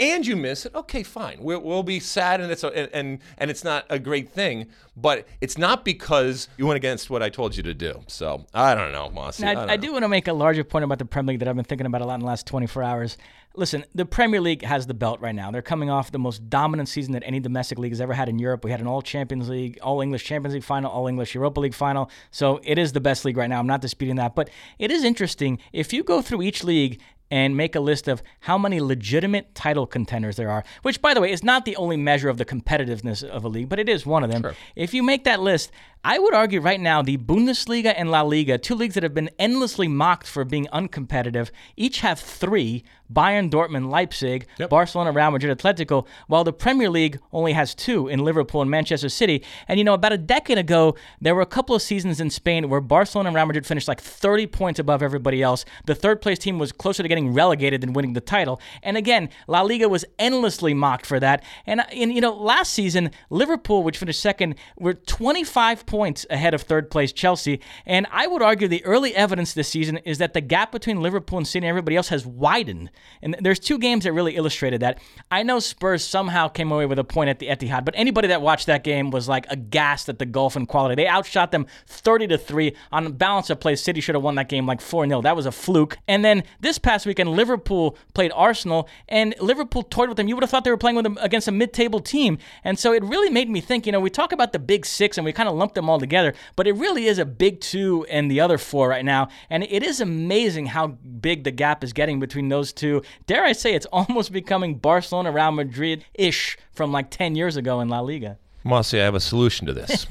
Speaker 1: and you miss it, okay, fine. We'll, we'll be sad, and it's a, and and it's not a great thing. But it's not because you went against what I told you to do. So I don't know, Mosse.
Speaker 2: Now,
Speaker 1: I,
Speaker 2: I do want to make a larger point about the Premier League that I've been thinking about a lot in the last 24 hours. Listen, the Premier League has the belt right now. They're coming off the most dominant season that any domestic league has ever had in Europe. We had an All Champions League, All English Champions League final, All English Europa League final. So it is the best league right now. I'm not disputing that. But it is interesting. If you go through each league and make a list of how many legitimate title contenders there are, which, by the way, is not the only measure of the competitiveness of a league, but it is one of them. Sure. If you make that list, I would argue right now the Bundesliga and La Liga, two leagues that have been endlessly mocked for being uncompetitive, each have three Bayern, Dortmund, Leipzig, yep. Barcelona, Real Madrid, Atletico, while the Premier League only has two in Liverpool and Manchester City. And you know, about a decade ago, there were a couple of seasons in Spain where Barcelona and Real Madrid finished like 30 points above everybody else. The third place team was closer to getting relegated than winning the title. And again, La Liga was endlessly mocked for that. And, uh, and you know, last season, Liverpool, which finished second, were 25 points ahead of third place Chelsea. And I would argue the early evidence this season is that the gap between Liverpool and City and everybody else has widened. And there's two games that really illustrated that. I know Spurs somehow came away with a point at the Etihad, but anybody that watched that game was like aghast at the gulf in quality. They outshot them 30 to 3 on balance of play. City should have won that game like 4 0. That was a fluke. And then this past weekend, Liverpool played Arsenal, and Liverpool toyed with them. You would have thought they were playing with them against a mid table team. And so it really made me think, you know, we talk about the big six and we kind of lump them all together, but it really is a big two and the other four right now. And it is amazing how big the gap is getting between those two dare I say, it's almost becoming Barcelona, Real Madrid ish from like 10 years ago in La Liga.
Speaker 1: Mosse, I have a solution to this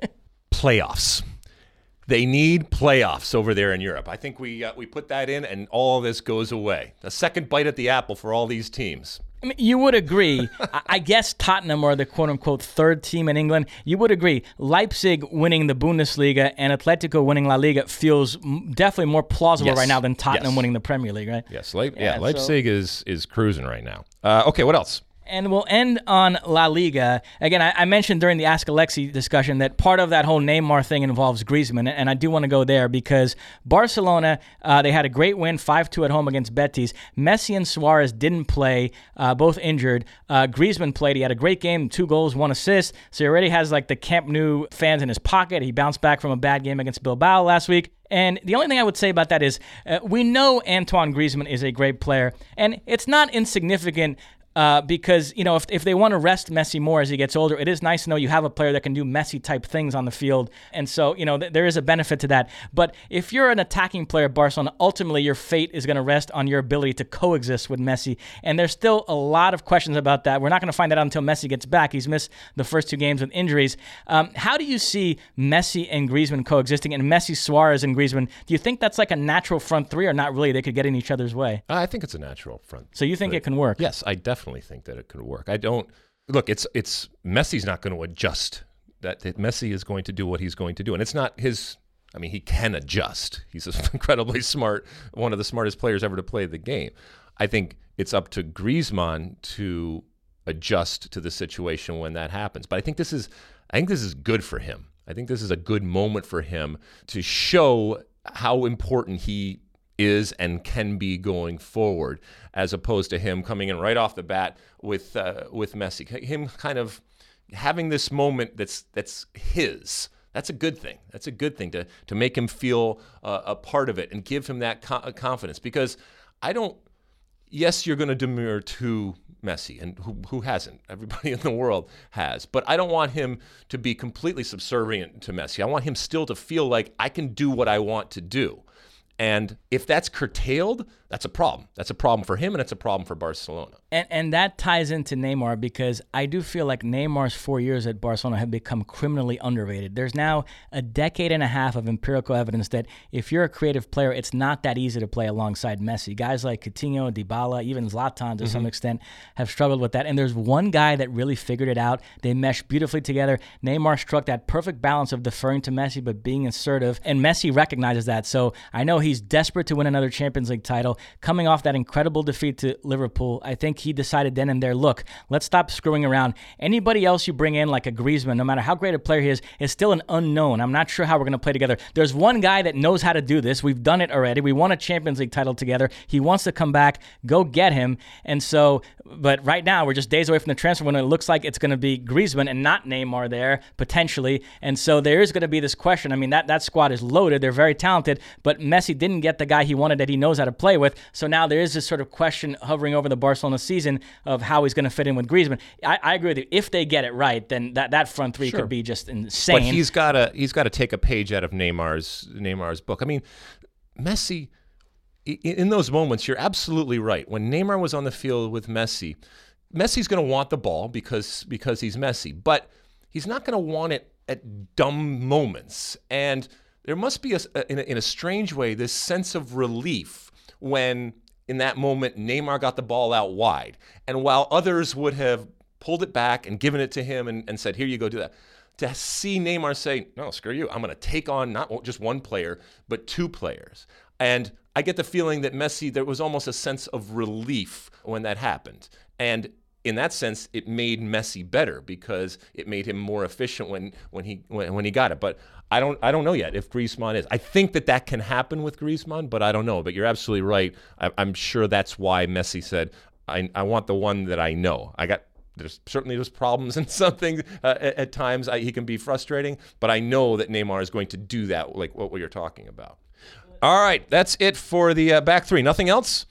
Speaker 1: playoffs. They need playoffs over there in Europe. I think we uh, we put that in, and all this goes away. A second bite at the apple for all these teams.
Speaker 2: I mean, you would agree. I guess Tottenham are the quote unquote third team in England. You would agree. Leipzig winning the Bundesliga and Atletico winning La Liga feels definitely more plausible
Speaker 1: yes.
Speaker 2: right now than Tottenham
Speaker 1: yes.
Speaker 2: winning the Premier League, right?
Speaker 1: Yes, Le- yeah, yeah, Leipzig so, is is cruising right now. Uh, okay, what else?
Speaker 2: And we'll end on La Liga. Again, I, I, mentioned during the Ask Alexi discussion that part of that whole Neymar thing involves Griezmann, and I do want to go there because Barcelona, uh, they had a great win, 5 2 at home against Betis. Messi and Suarez didn't play, uh, both injured. Uh, Griezmann played. He had a great game, two goals, one assist. So he already has like the Camp Nou fans in his pocket. He bounced back from a bad game against Bilbao last week. And the only thing I would say about that is uh, we know Antoine Griezmann is a great player, and it's not insignificant uh, because you know if, if they want to rest Messi more as he gets older, it is nice to know you have a player that can do Messi type things on the field, and so you know th- there is a benefit to that. But if you're an attacking player, Barcelona, ultimately your fate is going to rest on your ability to coexist with Messi, and there's still a lot of questions about that. We're not going to find that out until Messi gets back. He's missed the first two games with injuries. Um, how do you see Messi and Griezmann coexisting, and Messi, Suarez, and Griezmann? Do you think that's like a natural front three, or not really? They could get in each other's way.
Speaker 1: I think it's a natural front.
Speaker 2: So you think it can work?
Speaker 1: Yes, I definitely definitely think that it could work. I don't look. It's it's Messi's not going to adjust. That, that Messi is going to do what he's going to do, and it's not his. I mean, he can adjust. He's incredibly smart, one of the smartest players ever to play the game. I think it's up to Griezmann to adjust to the situation when that happens. But I think this is I think this is good for him. I think this is a good moment for him to show how important he is and can be going forward, as opposed to him coming in right off the bat with uh, with Messi. Him kind of having this moment that's that's his. That's a good thing. That's a good thing to to make him feel uh, a part of it and give him that co- confidence. Because I don't. Yes, you're going to demur to Messi, and who, who hasn't? Everybody in the world has. But I don't want him to be completely subservient to Messi. I want him still to feel like I can do what I want to do. And if that's curtailed, that's a problem. That's a problem for him and it's a problem for Barcelona.
Speaker 2: And and that ties into Neymar because I do feel like Neymar's 4 years at Barcelona have become criminally underrated. There's now a decade and a half of empirical evidence that if you're a creative player, it's not that easy to play alongside Messi. Guys like Coutinho, Dybala, even Zlatan to mm-hmm. some extent have struggled with that. And there's one guy that really figured it out. They mesh beautifully together. Neymar struck that perfect balance of deferring to Messi but being assertive, and Messi recognizes that. So I know he's desperate to win another Champions League title coming off that incredible defeat to Liverpool, I think he decided then and there, look, let's stop screwing around. Anybody else you bring in, like a Griezmann, no matter how great a player he is, is still an unknown. I'm not sure how we're going to play together. There's one guy that knows how to do this. We've done it already. We won a Champions League title together. He wants to come back. Go get him. And so, but right now we're just days away from the transfer window. It looks like it's going to be Griezmann and not Neymar there potentially. And so there is going to be this question. I mean, that that squad is loaded. They're very talented, but Messi didn't get the guy he wanted that he knows how to play with. So now there is this sort of question hovering over the Barcelona season of how he's going to fit in with Griezmann. I, I, agree with you. If they get it right, then that, that front three sure. could be just insane.
Speaker 1: But he's got to he's got to take a page out of Neymar's Neymar's book. I mean, Messi. In those moments, you're absolutely right. When Neymar was on the field with Messi, Messi's going to want the ball because because he's Messi, but he's not going to want it at dumb moments. And there must be a, in a, in a strange way this sense of relief when in that moment, Neymar got the ball out wide. And while others would have pulled it back and given it to him and, and said, Here you go, do that. To see Neymar say, No, screw you. I'm going to take on not just one player, but two players. And I get the feeling that Messi, there was almost a sense of relief when that happened. And in that sense, it made Messi better because it made him more efficient when when he when, when he got it. But I don't I don't know yet if Griezmann is. I think that that can happen with Griezmann, but I don't know. But you're absolutely right. I, am sure that's why Messi said, I, "I want the one that I know." I got there's certainly there's problems and something uh, at, at, times I, he can be frustrating, but I know that Neymar is going to do that, like what we are talking about. All right, that's it for the uh, back three. Nothing else.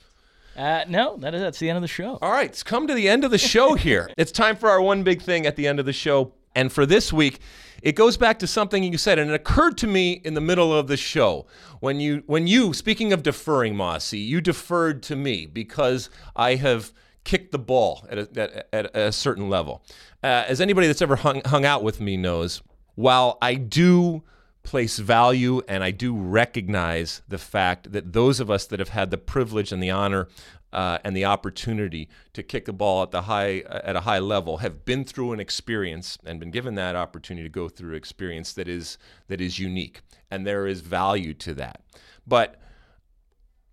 Speaker 2: Uh, no, that is that's the end of the show.
Speaker 1: All right, it's come to the end of the show here. it's time for our one big thing at the end of the show, and for this week, it goes back to something you said, and it occurred to me in the middle of the show when you, when you, speaking of deferring, Mosse, you deferred to me because I have kicked the ball at a, at, at a certain level. Uh, as anybody that's ever hung, hung out with me knows, while I do place value and I do recognize the fact that those of us that have had the privilege and the honor uh, and the opportunity to kick a ball at the high at a high level have been through an experience and been given that opportunity to go through experience that is that is unique and there is value to that. But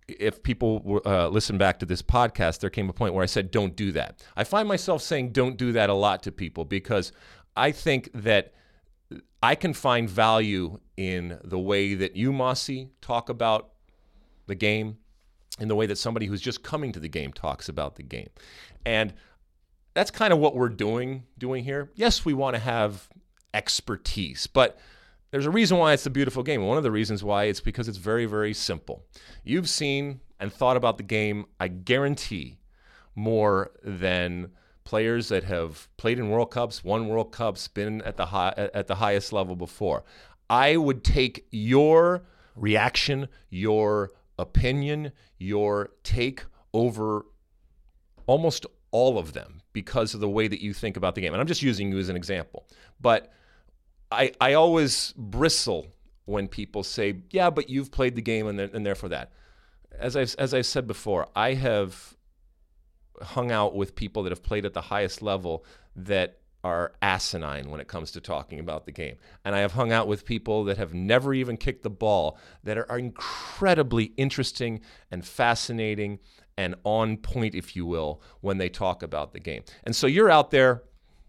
Speaker 1: if people uh, listen back to this podcast, there came a point where I said, "Don't do that." I find myself saying, "Don't do that" a lot to people because I think that I can find value in the way that you, Mosse, talk about the game, in the way that somebody who's just coming to the game talks about the game. And that's kind of what we're doing doing here. Yes, we want to have expertise, but there's a reason why it's a beautiful game. One of the reasons why it's because it's very, very simple. You've seen and thought about the game, I guarantee, more than players that have played in World Cups, won World Cups, been at the high, at the highest level before. I would take your reaction, your opinion, your take over almost all of them because of the way that you think about the game. And I'm just using you as an example. But I, I always bristle when people say, yeah, but you've played the game and, and therefore that. As I've, as I've said before, I have hung out with people that have played at the highest level that are asinine when it comes to talking about the game. And I have hung out with people that have never even kicked the ball that are, incredibly interesting and fascinating and on point, if you will, when they talk about the game. And so you're out there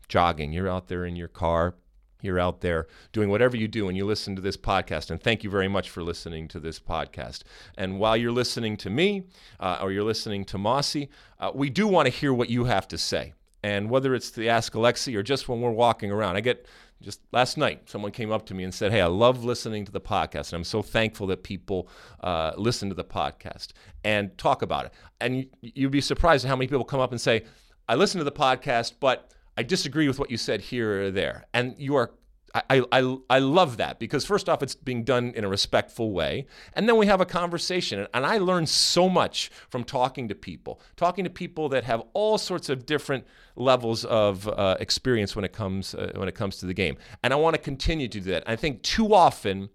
Speaker 1: jogging, you're out there in your car, you're out there doing whatever you do and you listen to this podcast. And thank you very much for listening to this podcast. And while you're listening to me uh, or you're listening to Mosse, uh, we do want to hear what you have to say. And whether it's the Ask Alexi or just when we're walking around, I get just last night, someone came up to me and said, Hey, I love listening to the podcast. And I'm so thankful that people uh, listen to the podcast and talk about it. And you'd be surprised at how many people come up and say, I listen to the podcast, but I disagree with what you said here or there. And you are I, I, I love that because first off, it's being done in a respectful way. And then we have a conversation. And I learn so much from talking to people, talking to people that have all sorts of different levels of uh, experience when it comes uh, when it comes to the game. And I want to continue to do that. I think too often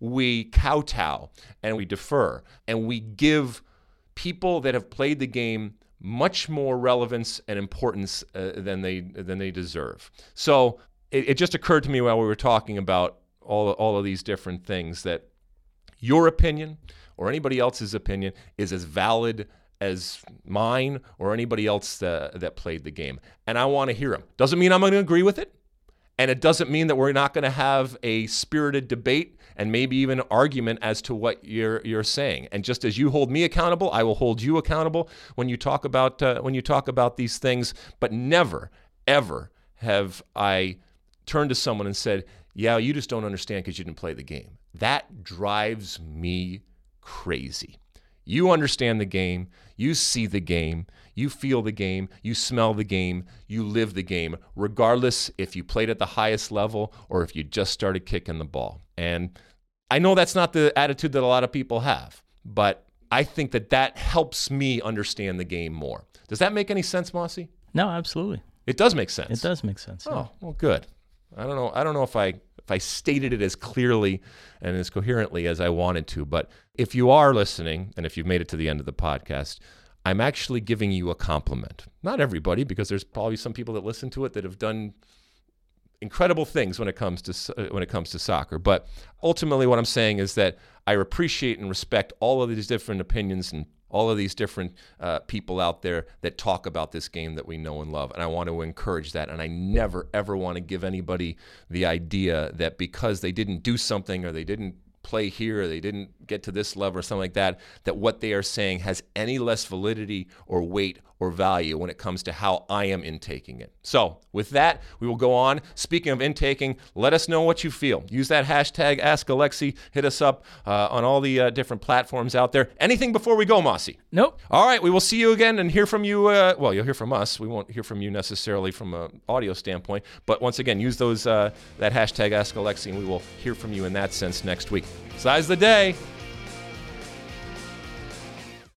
Speaker 1: we kowtow and we defer and we give people that have played the game much more relevance and importance uh, than they than they deserve. So it, it just occurred to me while we were talking about all all of these different things that your opinion or anybody else's opinion is as valid as mine or anybody else that played the game, and I want to hear them. Doesn't mean I'm going to agree with it. And it doesn't mean that we're not going to have a spirited debate and maybe even argument as to what you're you're saying. And just as you hold me accountable, I will hold you accountable when you talk about uh, when you talk about these things. But never, ever have I turned to someone and said, "Yeah, you just don't understand because you didn't play the game." That drives me crazy. You understand the game, you see the game, you feel the game, you smell the game, you live the game, regardless if you played at the highest level or if you just started kicking the ball. And I know that's not the attitude that a lot of people have, but I think that that helps me understand the game more. Does that make any sense, Mosse?
Speaker 2: No, absolutely.
Speaker 1: It does make sense.
Speaker 2: It does make sense.
Speaker 1: Oh, yeah. well, good. I don't know. I don't know if I if I stated it as clearly and as coherently as I wanted to, but if you are listening and if you've made it to the end of the podcast, I'm actually giving you a compliment. Not everybody, because there's probably some people that listen to it that have done incredible things when it comes to uh, when it comes to soccer. But ultimately, what I'm saying is that I appreciate and respect all of these different opinions and all of these different uh, people out there that talk about this game that we know and love. And I want to encourage that. And I never, ever want to give anybody the idea that because they didn't do something or they didn't play here or they didn't get to this level or something like that, that what they are saying has any less validity or weight or value when it comes to how I am intaking it. So, with that, we will go on. Speaking of intaking, let us know what you feel. Use that hashtag Ask Alexi. Hit us up uh, on all the uh, different platforms out there. Anything before we go, Mosse?
Speaker 2: Nope.
Speaker 1: All right, we will see you again and hear from you. Uh, well, you'll hear from us. We won't hear from you necessarily from an audio standpoint, but once again, use those uh, that hashtag Ask Alexi, and we will hear from you in that sense next week. Size the day.